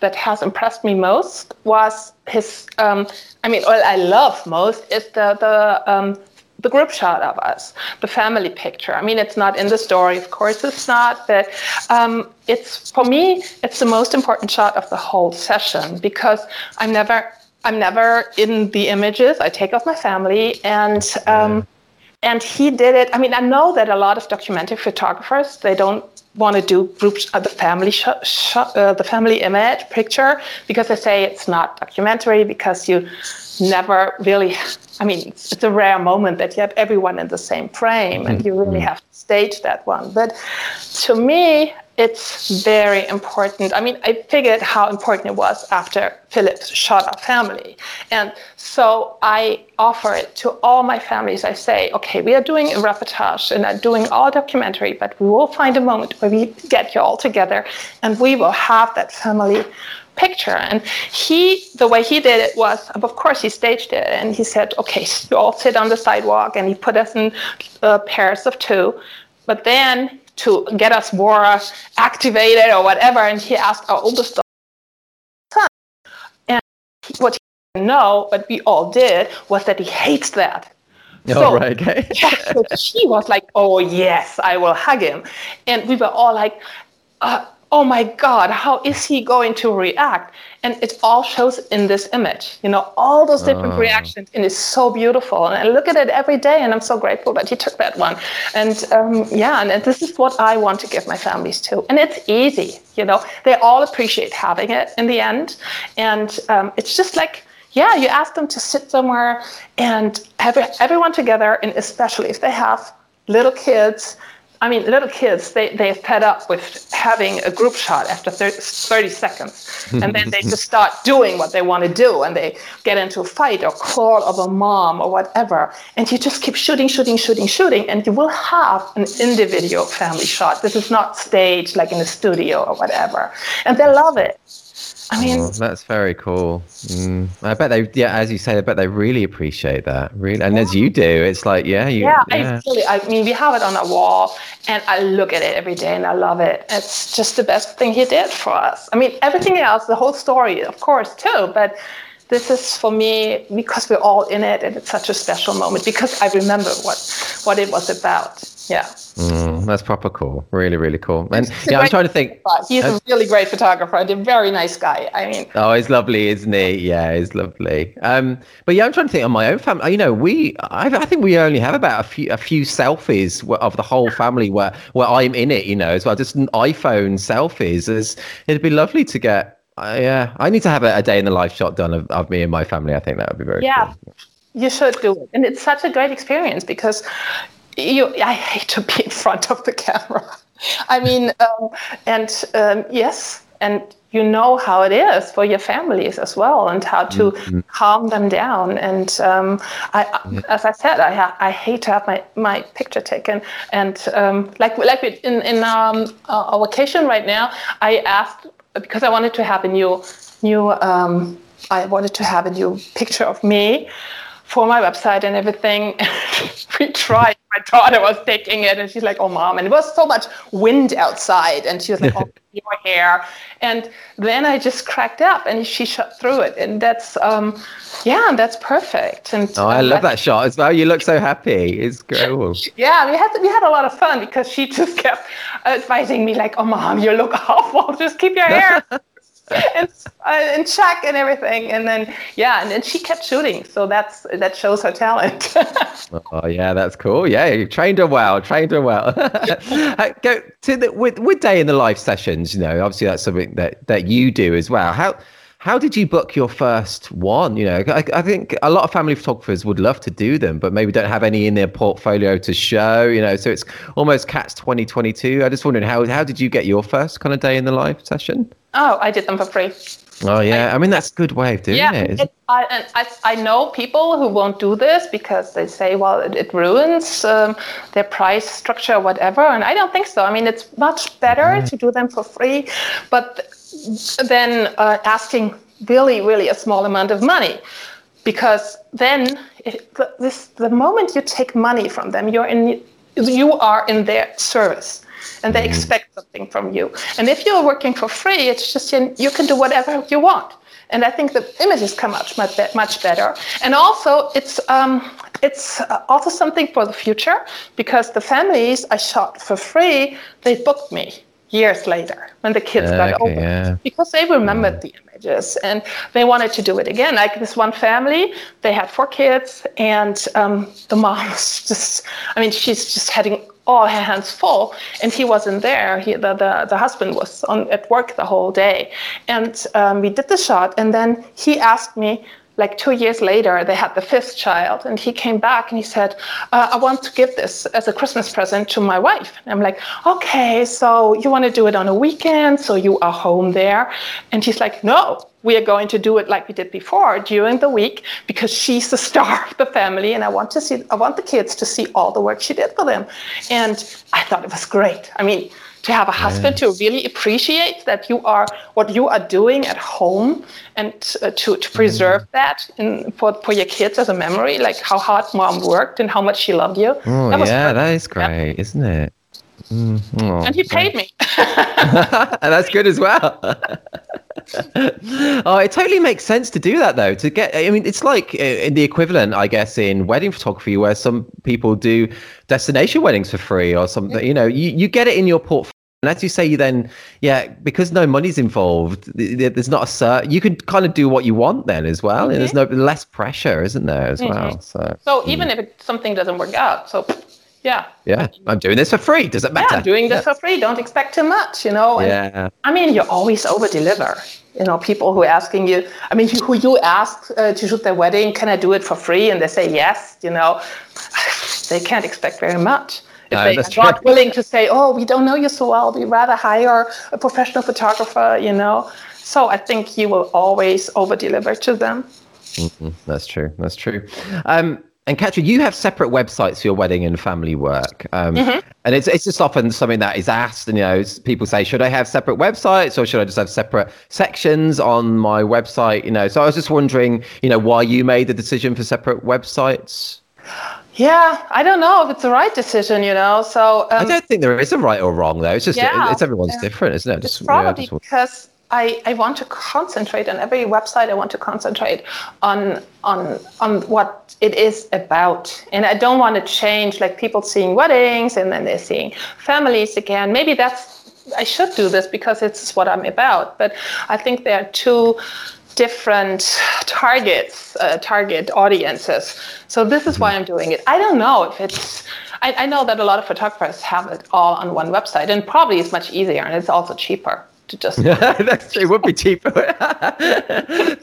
that has impressed me most was his. Um, I mean, all I love most is the the the group shot of us, the family picture. I mean, it's not in the story, of course, it's not, but um, it's for me, it's the most important shot of the whole session because I'm never, I'm never in the images. I take off my family and. Um, and he did it. I mean, I know that a lot of documentary photographers they don't want to do groups the family sh- sh- uh, the family image picture because they say it's not documentary because you never really I mean, it's a rare moment that you have everyone in the same frame and you really mm-hmm. have to stage that one. But to me, it's very important. I mean, I figured how important it was after Philip shot our family. And so I offer it to all my families. I say, okay, we are doing a reportage and are doing all documentary, but we will find a moment where we get you all together and we will have that family picture. And he, the way he did it was, of course, he staged it and he said, okay, you all sit on the sidewalk and he put us in uh, pairs of two. But then to get us more activated or whatever, and he asked our oldest son. And what he didn't know, but we all did, was that he hates that. Oh, so, right. Okay. <laughs> yeah, <laughs> so she was like, oh, yes, I will hug him. And we were all like, uh, oh my God, how is he going to react? And it all shows in this image, you know, all those different oh. reactions. And it's so beautiful. And I look at it every day and I'm so grateful that he took that one. And um, yeah, and this is what I want to give my families too. And it's easy, you know, they all appreciate having it in the end. And um, it's just like, yeah, you ask them to sit somewhere and have everyone together, and especially if they have little kids, I mean, little kids, they, they're fed up with having a group shot after 30, 30 seconds. And then they just start doing what they want to do and they get into a fight or crawl over mom or whatever. And you just keep shooting, shooting, shooting, shooting, and you will have an individual family shot. This is not staged like in a studio or whatever. And they love it. I mean, oh, that's very cool. Mm. I bet they, yeah, as you say, I bet they really appreciate that. Really, and yeah. as you do, it's like, yeah, you, yeah. yeah. I really, I mean, we have it on a wall, and I look at it every day, and I love it. It's just the best thing he did for us. I mean, everything else, the whole story, of course, too, but this is for me because we're all in it, and it's such a special moment because I remember what what it was about. Yeah. Mm, that's proper cool. Really, really cool. And yeah, I'm trying to think. He's uh, a really great photographer and a very nice guy. I mean, oh, he's lovely, isn't he? Yeah, he's lovely. Um, but yeah, I'm trying to think on my own family. You know, we, I, I think we only have about a few, a few selfies of the whole family where, where I'm in it. You know, as well, just an iPhone selfies. It's, it'd be lovely to get. Uh, yeah, I need to have a, a, day in the life shot done of, of me and my family. I think that would be very yeah. Cool. You should do it. And it's such a great experience because you, I hate to be in front of the camera. I mean, um, and um, yes, and you know how it is for your families as well, and how to mm-hmm. calm them down. And um, I, yeah. as I said, I ha- I hate to have my, my picture taken. And um, like like in in um, our vacation right now, I asked because I wanted to have a new new um, I wanted to have a new picture of me for my website and everything. <laughs> we tried. My daughter was taking it, and she's like, "Oh, mom!" And it was so much wind outside, and she was like, "Oh, <laughs> your hair." And then I just cracked up, and she shot through it, and that's, um, yeah, that's perfect. And oh, I um, love that shot as well. You look so happy. It's cool. <laughs> yeah, we had we had a lot of fun because she just kept advising me like, "Oh, mom, you look awful. Just keep your hair." <laughs> and, uh, and check and everything. And then, yeah, and then she kept shooting. So that's that shows her talent. <laughs> oh, yeah, that's cool. Yeah, you trained her well, trained her well. <laughs> Go to the with, with day in the life sessions, you know, obviously that's something that, that you do as well. How, how did you book your first one? You know, I, I, think a lot of family photographers would love to do them, but maybe don't have any in their portfolio to show. You know, so it's almost twenty two. I just wondering how how did you get your first kind of day in the life session? Oh, I did them for free. Oh yeah, I, I mean that's a good way of doing yeah, it. it I, I, I know people who won't do this because they say, well, it, it ruins um, their price structure or whatever. And I don't think so. I mean, it's much better mm. to do them for free, but then uh, asking really, really a small amount of money, because then it, this the moment you take money from them, you're in you are in their service and they mm. expect something from you. And if you're working for free, it's just you, you can do whatever you want. And I think the images come out much, much better. And also, it's um, it's also something for the future because the families I shot for free, they booked me years later when the kids okay, got older yeah. because they remembered the images and they wanted to do it again. Like this one family, they had four kids, and um, the mom <laughs> was just, I mean, she's just having all her hands full, and he wasn't there. He, the, the, the husband was on, at work the whole day. And um, we did the shot, and then he asked me, like two years later, they had the fifth child, and he came back and he said, uh, "I want to give this as a Christmas present to my wife." And I'm like, "Okay, so you want to do it on a weekend, so you are home there?" And he's like, "No, we are going to do it like we did before during the week because she's the star of the family, and I want to see, I want the kids to see all the work she did for them." And I thought it was great. I mean to have a husband to really appreciate that you are what you are doing at home and uh, to, to preserve mm. that in, for, for your kids as a memory like how hard mom worked and how much she loved you oh that yeah that is great yeah. isn't it mm. oh, and he paid me and <laughs> that's good as well <laughs> <laughs> oh, it totally makes sense to do that though. To get, I mean, it's like uh, in the equivalent, I guess, in wedding photography, where some people do destination weddings for free or something. You know, you, you get it in your portfolio. And as you say, you then, yeah, because no money's involved, there's not a cert. You can kind of do what you want then as well. Mm-hmm. And there's no less pressure, isn't there, as mm-hmm. well? So, so even mm. if it, something doesn't work out, so yeah. Yeah. I'm doing this for free. Does it matter? Yeah, I'm doing this yeah. for free. Don't expect too much, you know? And, yeah. I mean, you always over deliver. You know, people who are asking you, I mean, who you ask uh, to shoot their wedding, can I do it for free? And they say yes, you know, <sighs> they can't expect very much. If no, they are not willing to say, oh, we don't know you so well, we rather hire a professional photographer, you know. So I think you will always over deliver to them. Mm-hmm. That's true. That's true. Um, and Katrin, you have separate websites for your wedding and family work, um, mm-hmm. and it's it's just often something that is asked. And you know, people say, should I have separate websites or should I just have separate sections on my website? You know, so I was just wondering, you know, why you made the decision for separate websites. Yeah, I don't know if it's the right decision, you know. So um, I don't think there is a right or wrong though. It's just yeah, it's everyone's yeah. different, isn't it? Just, it's probably yeah, just... because I, I want to concentrate on every website. I want to concentrate on on on what it is about, and I don't want to change like people seeing weddings and then they're seeing families again. Maybe that's I should do this because it's what I'm about. But I think there are two different targets, uh, target audiences. So this is why I'm doing it. I don't know if it's. I, I know that a lot of photographers have it all on one website, and probably it's much easier and it's also cheaper to just. <laughs> That's true. It would be cheaper. <laughs> but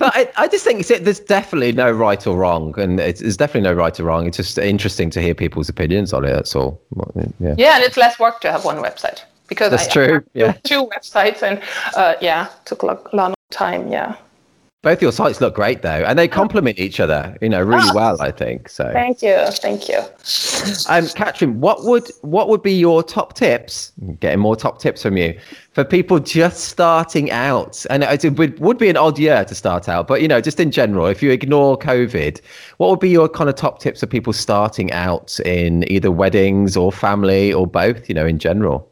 I, I just think there's definitely no right or wrong, and it's, there's definitely no right or wrong. It's just interesting to hear people's opinions on it. That's all. Yeah. Yeah, and it's less work to have one website because that's I, true. I yeah. Two websites, and uh, yeah, took a long, long time. Yeah. Both your sites look great though, and they complement each other, you know, really oh, well. I think so. Thank you, thank you. Um, Katrin, what would what would be your top tips? Getting more top tips from you for people just starting out, and it would, would be an odd year to start out, but you know, just in general, if you ignore COVID, what would be your kind of top tips for people starting out in either weddings or family or both? You know, in general.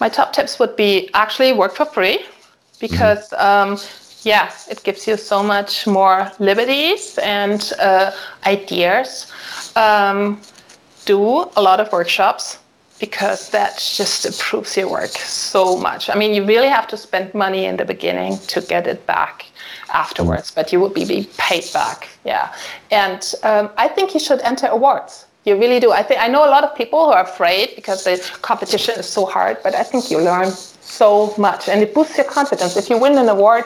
My top tips would be actually work for free because. Mm-hmm. Um, yeah, it gives you so much more liberties and uh, ideas. Um, do a lot of workshops because that just improves your work so much. I mean, you really have to spend money in the beginning to get it back afterwards, but you will be, paid back. Yeah, and um, I think you should enter awards. You really do. I think I know a lot of people who are afraid because the competition is so hard, but I think you learn so much and it boosts your confidence. If you win an award,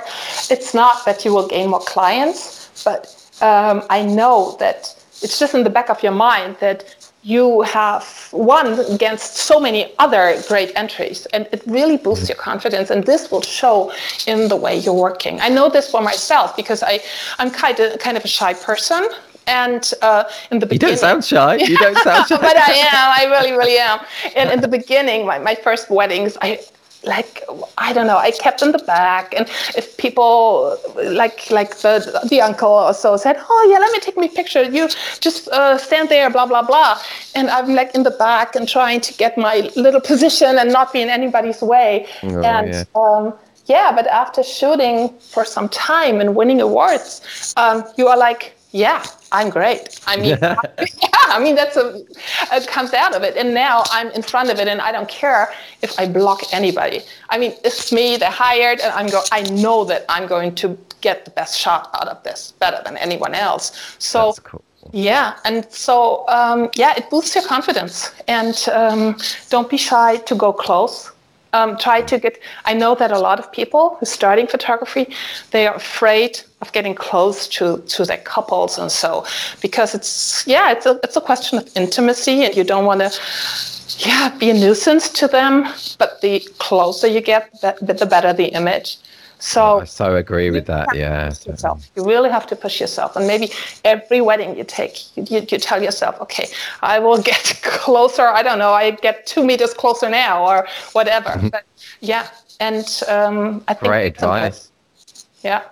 it's not that you will gain more clients, but um, I know that it's just in the back of your mind that you have won against so many other great entries and it really boosts your confidence and this will show in the way you're working i know this for myself because i i'm kind of kind of a shy person and uh, in the beginning, you don't sound shy. You don't sound <laughs> shy. but I am. I really, really am. And in the beginning, my, my first weddings, I like I don't know. I kept in the back, and if people like like the the uncle or so said, "Oh yeah, let me take me picture," you just uh, stand there, blah blah blah, and I'm like in the back and trying to get my little position and not be in anybody's way. Oh, and yeah. Um, yeah, but after shooting for some time and winning awards, um, you are like, yeah, I'm great. I mean, <laughs> yeah, I mean that's a it comes out of it, and now I'm in front of it, and I don't care if I block anybody. I mean, it's me. They're hired, and I'm go. I know that I'm going to get the best shot out of this, better than anyone else. So. Cool. Yeah, and so um, yeah, it boosts your confidence, and um, don't be shy to go close um, try to get i know that a lot of people who are starting photography they are afraid of getting close to to their couples and so because it's yeah it's a, it's a question of intimacy and you don't want to yeah be a nuisance to them but the closer you get the, the better the image so I so agree with that. Yeah. Yourself. You really have to push yourself. And maybe every wedding you take, you, you, you, tell yourself, okay, I will <laughs> get closer. I don't know, I get two meters closer now or whatever. Mm-hmm. But yeah. And um, I think great advice. Yeah.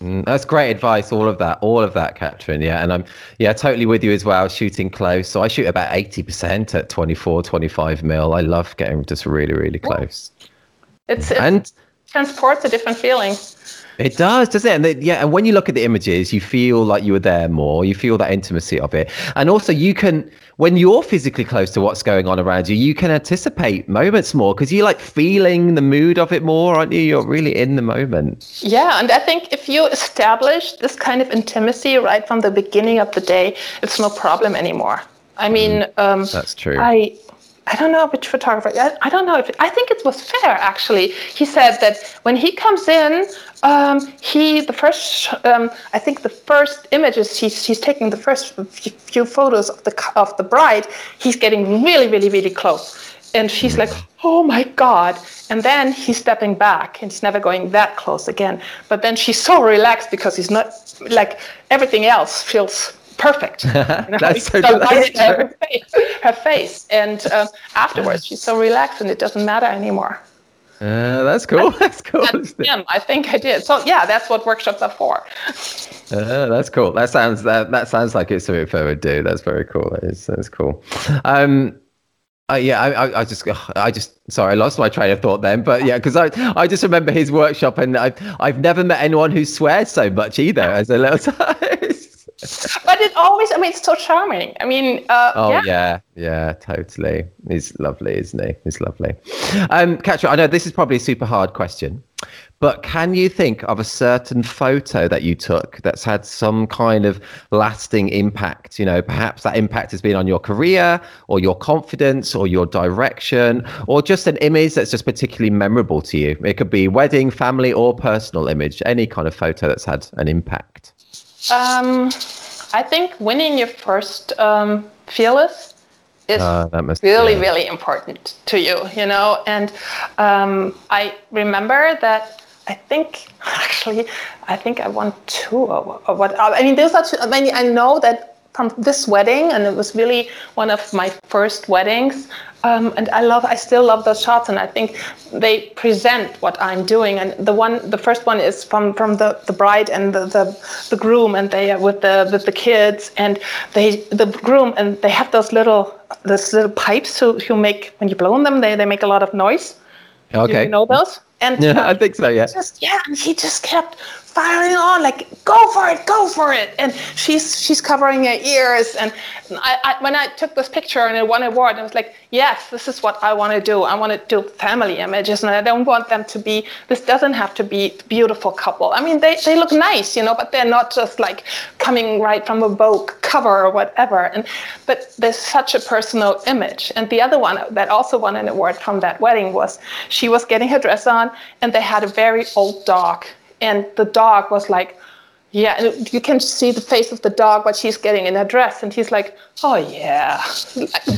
Mm, that's great advice. All of that, all of that, Katrin. Yeah. And I'm, yeah, totally with you as well. Shooting close. So I shoot about 80% at 24, 25 mil. I love getting just really, really close. It's, it's and transports a different feeling. It does, doesn't it? And the, yeah, and when you look at the images, you feel like you were there more. You feel that intimacy of it, and also you can, when you're physically close to what's going on around you, you can anticipate moments more because you're like feeling the mood of it more, aren't you? You're really in the moment. Yeah, and I think if you establish this kind of intimacy right from the beginning of the day, it's no problem anymore. I mean, mm, um, that's true. I I don't know which photographer. I, I don't know if I think it was Fer actually. He said that when he comes in, um, he the first um, I think the first images he's he's taking the first few photos of the of the bride. He's getting really really really close, and she's like, oh my god. And then he's stepping back and he's never going that close again. But then she's so relaxed because he's not like everything else feels perfect. <laughs> You know? that's so, so that's her, face, her face, and um, afterwards she's so relaxed, and it doesn't matter anymore. Uh, that's cool. <laughs> That's cool. Him, I think I did. So yeah, that's what workshops are for. Uh, that's cool. That sounds that that sounds like it's something I would do. That's very cool. That is that's cool. Um, uh, yeah, I, I, just, I just, sorry, I lost my train of thought then. But yeah, because I, I just remember his workshop, and I've, I've never met anyone who swears so much either as a little <laughs> but it always, I mean, it's so charming. I mean, uh, oh yeah. yeah, yeah, totally. He's lovely, isn't he? He's lovely. Um, Katrin, I know this is probably a super hard question, but can you think of a certain photo that you took that's had some kind of lasting impact? You know, perhaps that impact has been on your career or your confidence or your direction or just an image that's just particularly memorable to you. It could be wedding, family, or personal image, any kind of photo that's had an impact. Um, I think winning your first um, fearless is uh, really, yeah. really important to you, you know. And um, I remember that I think <laughs> actually, I think I won two or, or what. I mean, those are two. I mean, I know that from this wedding, and it was really one of my first weddings. Um, and I love, I still love those shots, and I think they present what I'm doing. And the one, the first one is from from the, the bride and the, the, the groom, and they are with the with the kids, and they the groom, and they have those little those little pipes who who make when you blow on them, they they make a lot of noise. Okay. you know those? And <laughs> yeah, I think so. Yeah. Just yeah, and he just kept firing on like go for it go for it. And she's she's covering her ears. And I, I, when i took this picture and it won an award i was like yes this is what i want to do. I want to do family images and i don't want them to be this doesn't have to be beautiful couple. I mean they, they look nice you know but they're not just like coming right from a vogue cover or whatever. And but there's such a personal image. And the other one that also won an award from that wedding was she was getting her dress on and they had a very old dog and the dog was like Yeah, and you can see the face of the dog, what she's getting in her dress, and he's like, "Oh yeah,"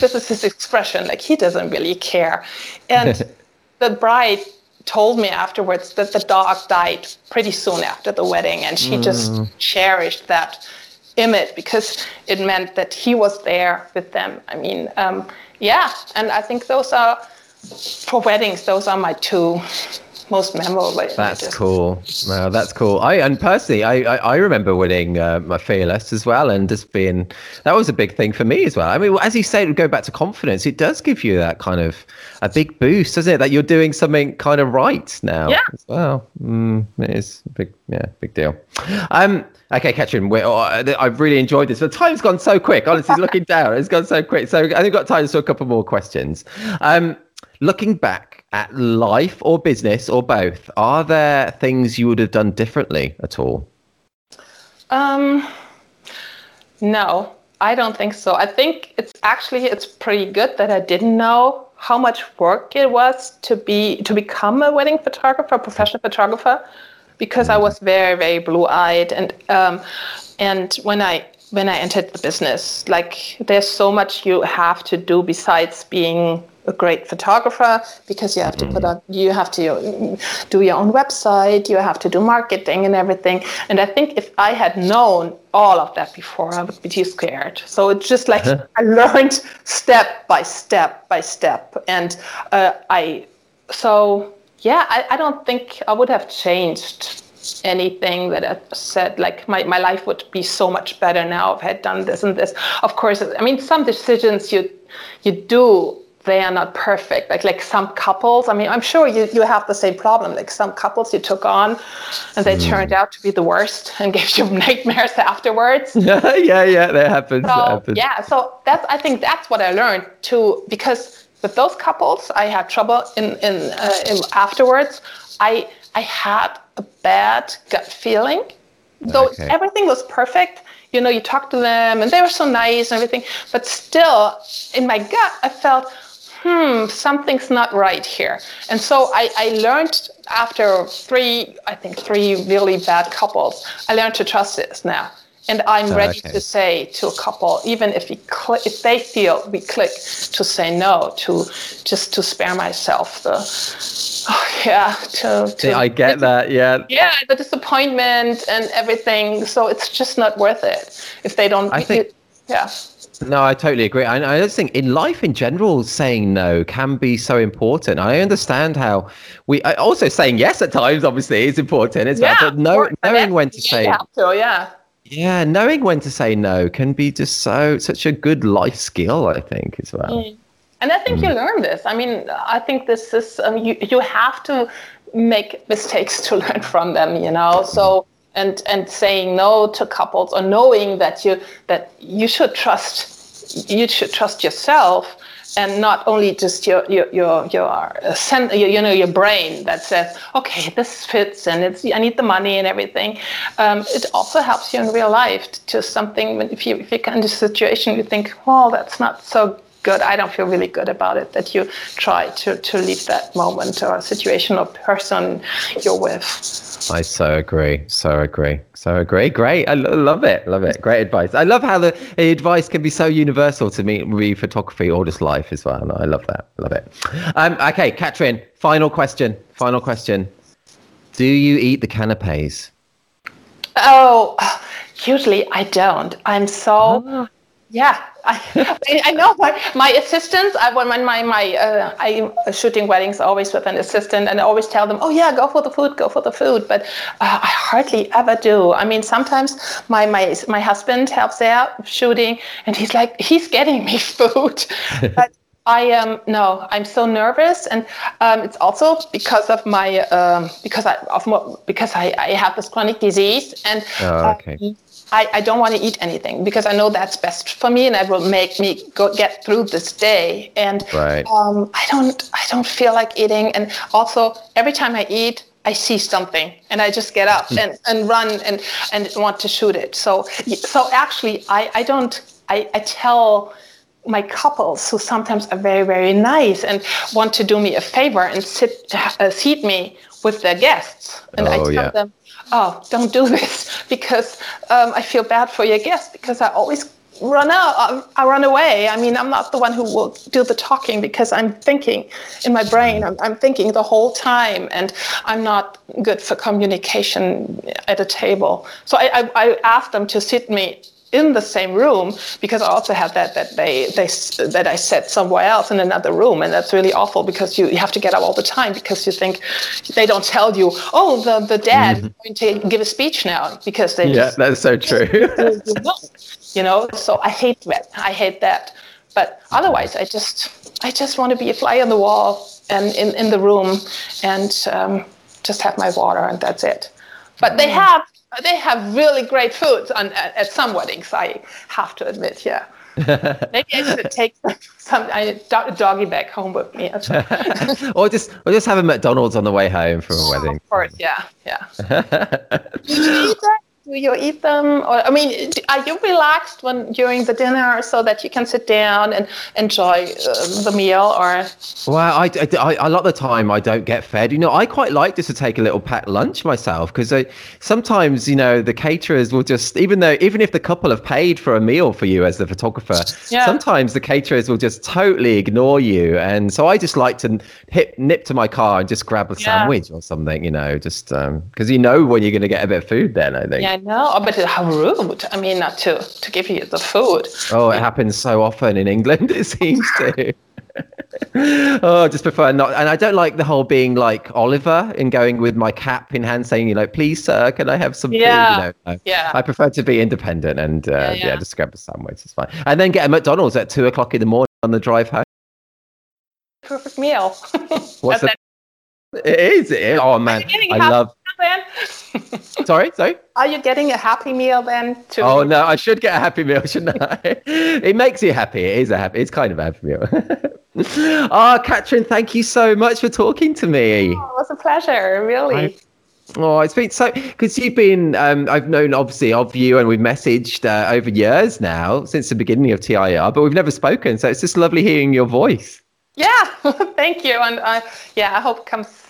this is his expression. Like he doesn't really care. And <laughs> the bride told me afterwards that the dog died pretty soon after the wedding, and she mm. just cherished that image because it meant that he was there with them. I mean, um, yeah, and I think those are for weddings. Those are my two most memorable. That's cool. Wow, that's cool. I and personally, I I, I remember winning uh, my fearless as well, and just being that was a big thing for me as well. I mean, as you say, to go back to confidence, it does give you that kind of a big boost, doesn't it? That you're doing something kind of right now. Yeah. As well, mm, it is a big, yeah, big deal. Um. Okay, Katrin, oh, I've really enjoyed this. The time's gone so quick. Honestly, looking <laughs> down, it's gone so quick. So I think I've got time for a couple more questions. Um, looking back at life or business or both, are there things you would have done differently at all? Um, no, I don't think so. I think it's actually it's pretty good that I didn't know how much work it was to be to become a wedding photographer, professional photographer, because I mm. was very very blue eyed and um, and when I when I entered the business, like there's so much you have to do besides being a great photographer because you have to put mm. on you have to do your own website you have to do marketing and everything and i think if i had known all of that before i would be too scared so it's just like uh-huh. i learned step by step by step and uh, i so yeah I, I don't think i would have changed anything that I said, like my, my life would be so much better now if I had done this and this. Of course, I mean, some decisions you you do they are not perfect. Like like some couples, I mean, I'm sure you, you have the same problem. Like some couples you took on and they mm. turned out to be the worst and gave you <laughs> nightmares afterwards. yeah, <laughs> yeah, yeah, that happens. So, that happens. Yeah, so that's I think that's what I learned too, because with those couples I had trouble in in, uh, in afterwards. I I had a bad gut feeling. Though okay. everything was perfect, you know, you talked to them and they were so nice and everything, but still in my gut I felt hmm, something's not right here. And so I, I learned after three, I think three really bad couples, I learned to trust this now. And I'm ready okay. to say to a couple, even if we cl- if they feel we click, to say no, to just to spare myself the, oh yeah, to, to I get that, yeah, yeah, the disappointment and everything. So it's just not worth it if they don't. I think, it, yeah. No, I totally agree. I, I just think in life in general, saying no can be so important. I understand how we also saying yes at times, obviously, is important as yeah. But know, knowing when to say, to, yeah, yeah, knowing when to say no can be just so such a good life skill. I think as well. Mm. And I think mm. you learn this. I mean, I think this is um, you. You have to make mistakes to <laughs> learn from them. You know, so and and saying no to couples or knowing that you that you should trust you should trust yourself and not only just your your your your, uh, you know your brain that says okay this fits and it's I need the money and everything. Um, it also helps you in real life to something if you if you're in a situation you think well that's not so good. I don't feel really good about it that you try to to leave that moment or situation or person you're with. I so agree. So agree. So agree. Great. I love it. Love it. Great advice. I love how the, the advice can be so universal to me, re photography or just life as well. I love that. Love it. Um, okay, Katrin, final question. Final question. Do you eat the canapes? Oh, usually I don't. I'm so, oh. Yeah, I, I know my, my assistants. I when my my uh, I'm shooting weddings always with an assistant, and I always tell them, "Oh yeah, go for the food, go for the food." But uh, I hardly ever do. I mean, sometimes my my my husband helps out shooting, and he's like, he's getting me <laughs> food, <laughs> but. I am um, no, I'm so nervous, and um, it's also because of my um, because I of my, because I, I have this chronic disease, and oh, okay. um, I, I don't want to eat anything because I know that's best for me and it will make me go get through this day. And right. um, I don't I don't feel like eating. And also every time I eat, I see something and I just get up <laughs> and, and run and, and want to shoot it. So so actually I, I don't I, I tell my couples who sometimes are very very nice and want to do me a favor and sit uh, seat me with their guests, and I Oh, tell yeah. them, "Oh, don't do <laughs> this because um, I feel bad for your guests because I always run out. I, I run away. I mean, I'm not the one who will do the talking because I'm thinking in my brain. I'm, I'm thinking the whole time, and I'm not good for communication at a table. So I, I, I asked them to sit me in the same room because I also had that that they they that I sat somewhere else in another room, and that's really awful because you, you have to get up all the time because you think they don't tell you, oh, the the dad is going to give a speech now because they Yeah, just that's so <laughs> true. you <laughs> know, you know. So I hate that. I hate that. But otherwise, I just I just want to be a fly on the wall and in, in the room and um, just have my water and that's it. But they have Uh, they have really great food on, at, at some weddings. I have to admit, yeah. <laughs> Maybe I should take some I, do- doggy back home with me. <laughs> Or just or just have a McDonald's on the way home from a <laughs> wedding. course, yeah, yeah. Do you eat that? Do you eat them? Or I mean, are you relaxed when during the dinner so that you can sit down and enjoy uh, the meal? Or Well, I, I, I- a lot of the time I don't get fed. You know, I quite like just to take a little packed lunch myself because sometimes, you know, the caterers will just, even though, even if the couple have paid for a meal for you as the photographer, Yeah. sometimes the caterers will just totally ignore you. And so I just like to nip to my car and just grab a Yeah. sandwich or something, you know, just because you know when you're going to get a bit of food then, I think. yeah, no. Oh, but how rude! I mean, not to to give you the food. Oh, it happens so often in England, <laughs> it seems to. <laughs> oh, I just prefer not. And I don't like the whole being like Oliver and going with my cap in hand saying, you know, please, sir, can I have some Yeah, food? You know, yeah. I prefer to be independent and uh, yeah, yeah. just grab a sandwich. It's fine. And then get a McDonald's at two o'clock in the morning on the drive home. Perfect meal. <laughs> What's the- It is. It is. Oh, man. I love. Then? <laughs> Sorry, sorry. Are you getting a happy meal then? Too? Oh no, I should get a happy meal, <laughs> shouldn't I? it makes you happy. It is a happy. It's kind of a happy meal. <laughs> oh, Catherine, thank you so much for talking to me. Oh, it was a pleasure, really. I- Oh, it's been so because you've been. Um, I've known obviously of you, and we've messaged uh, over years now since the beginning of TIR, but we've never spoken. So it's just lovely hearing your voice. Yeah, thank you. And uh, yeah, I hope it comes.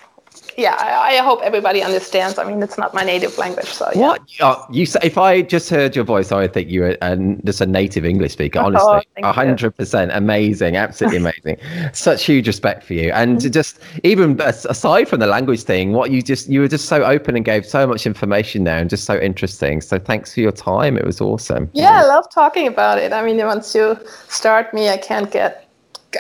Yeah, I, I hope everybody understands. I mean, it's not my native language, so yeah. What oh, you say? If I just heard your voice, I would think you were an, just a native English speaker. Oh, Honestly, thank you. a hundred percent amazing, absolutely <laughs> amazing. Such huge respect for you, and Mm-hmm. just even aside from the language thing, what you just you were just so open and gave so much information there, and just so interesting. So thanks for your time. It was awesome. Yeah, I love talking about it. I mean, once you start me, I can't get,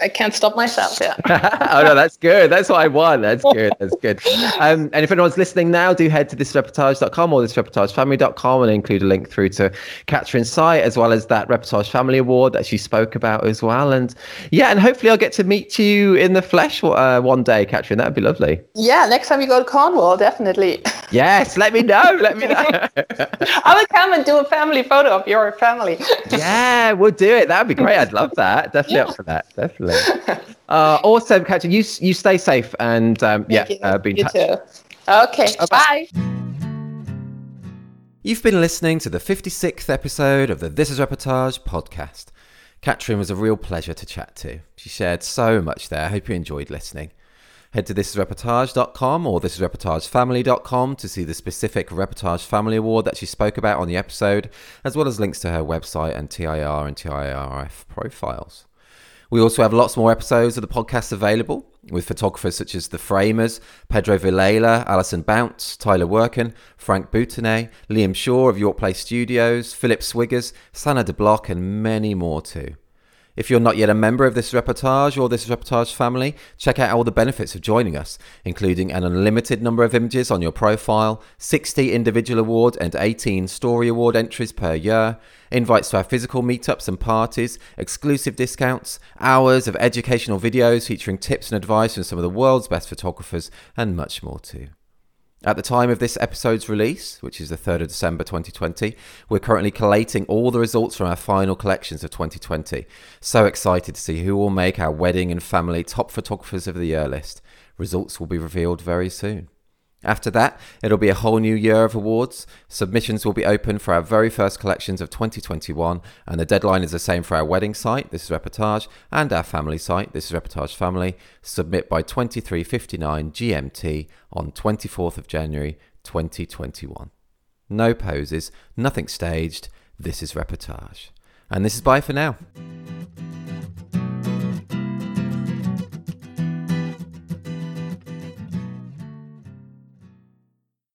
I can't stop myself. Yeah. <laughs> oh no, that's good. That's what I want. That's good. That's good. Um, and if anyone's listening now, do head to thisreportage.com or thisreportagefamily.com and include a link through to Catherine's site as well as that Reportage Family Award that she spoke about as well. And yeah, and hopefully I'll get to meet you in the flesh uh, one day, Catherine. That'd be lovely. yeah, next time you go to Cornwall, definitely. <laughs> Yes, let me know. Let me know. <laughs> I will come and do a family photo of your family. yeah, we'll do it. That'd be great. I'd love that. Definitely up for that. Definitely. Uh, awesome, Catherine. You you stay safe and um, yeah, you. uh, be in you touch. too. Okay, bye. You've been listening to the 56th episode of the This Is Reportage podcast. Catherine was a real pleasure to chat to. She shared so much there. I hope you enjoyed listening. Head to thisisreportage.com or thisisreportagefamily.com to see the specific Reportage Family Award that she spoke about on the episode, as well as links to her website and TIR and TIRF profiles. We also have lots more episodes of the podcast available with photographers such as The Framers, Pedro Villela, Alison Bounce, Tyler Wirken, Frank Boutonnet, Liam Shaw of York Place Studios, Philip Swiggers, Sanne De Block, and many more too. If you're not yet a member of this reportage or this reportage family, check out all the benefits of joining us, including an unlimited number of images on your profile, 60 individual award and 18 story award entries per year, invites to our physical meetups and parties, exclusive discounts, hours of educational videos featuring tips and advice from some of the world's best photographers, and much more too. At the time of this episode's release, which is the 3rd of December 2020, we're currently collating all the results from our final collections of 2020. So excited to see who will make our wedding and family top photographers of the year list. Results will be revealed very soon. After that, it'll be a whole new year of awards. Submissions will be open for our very first collections of 2021, and the deadline is the same for our wedding site, This is Reportage, and our family site, This is Reportage Family. Submit by 23:59 GMT on 24th of January 2021. No poses, nothing staged. This is Reportage. And this is bye for now.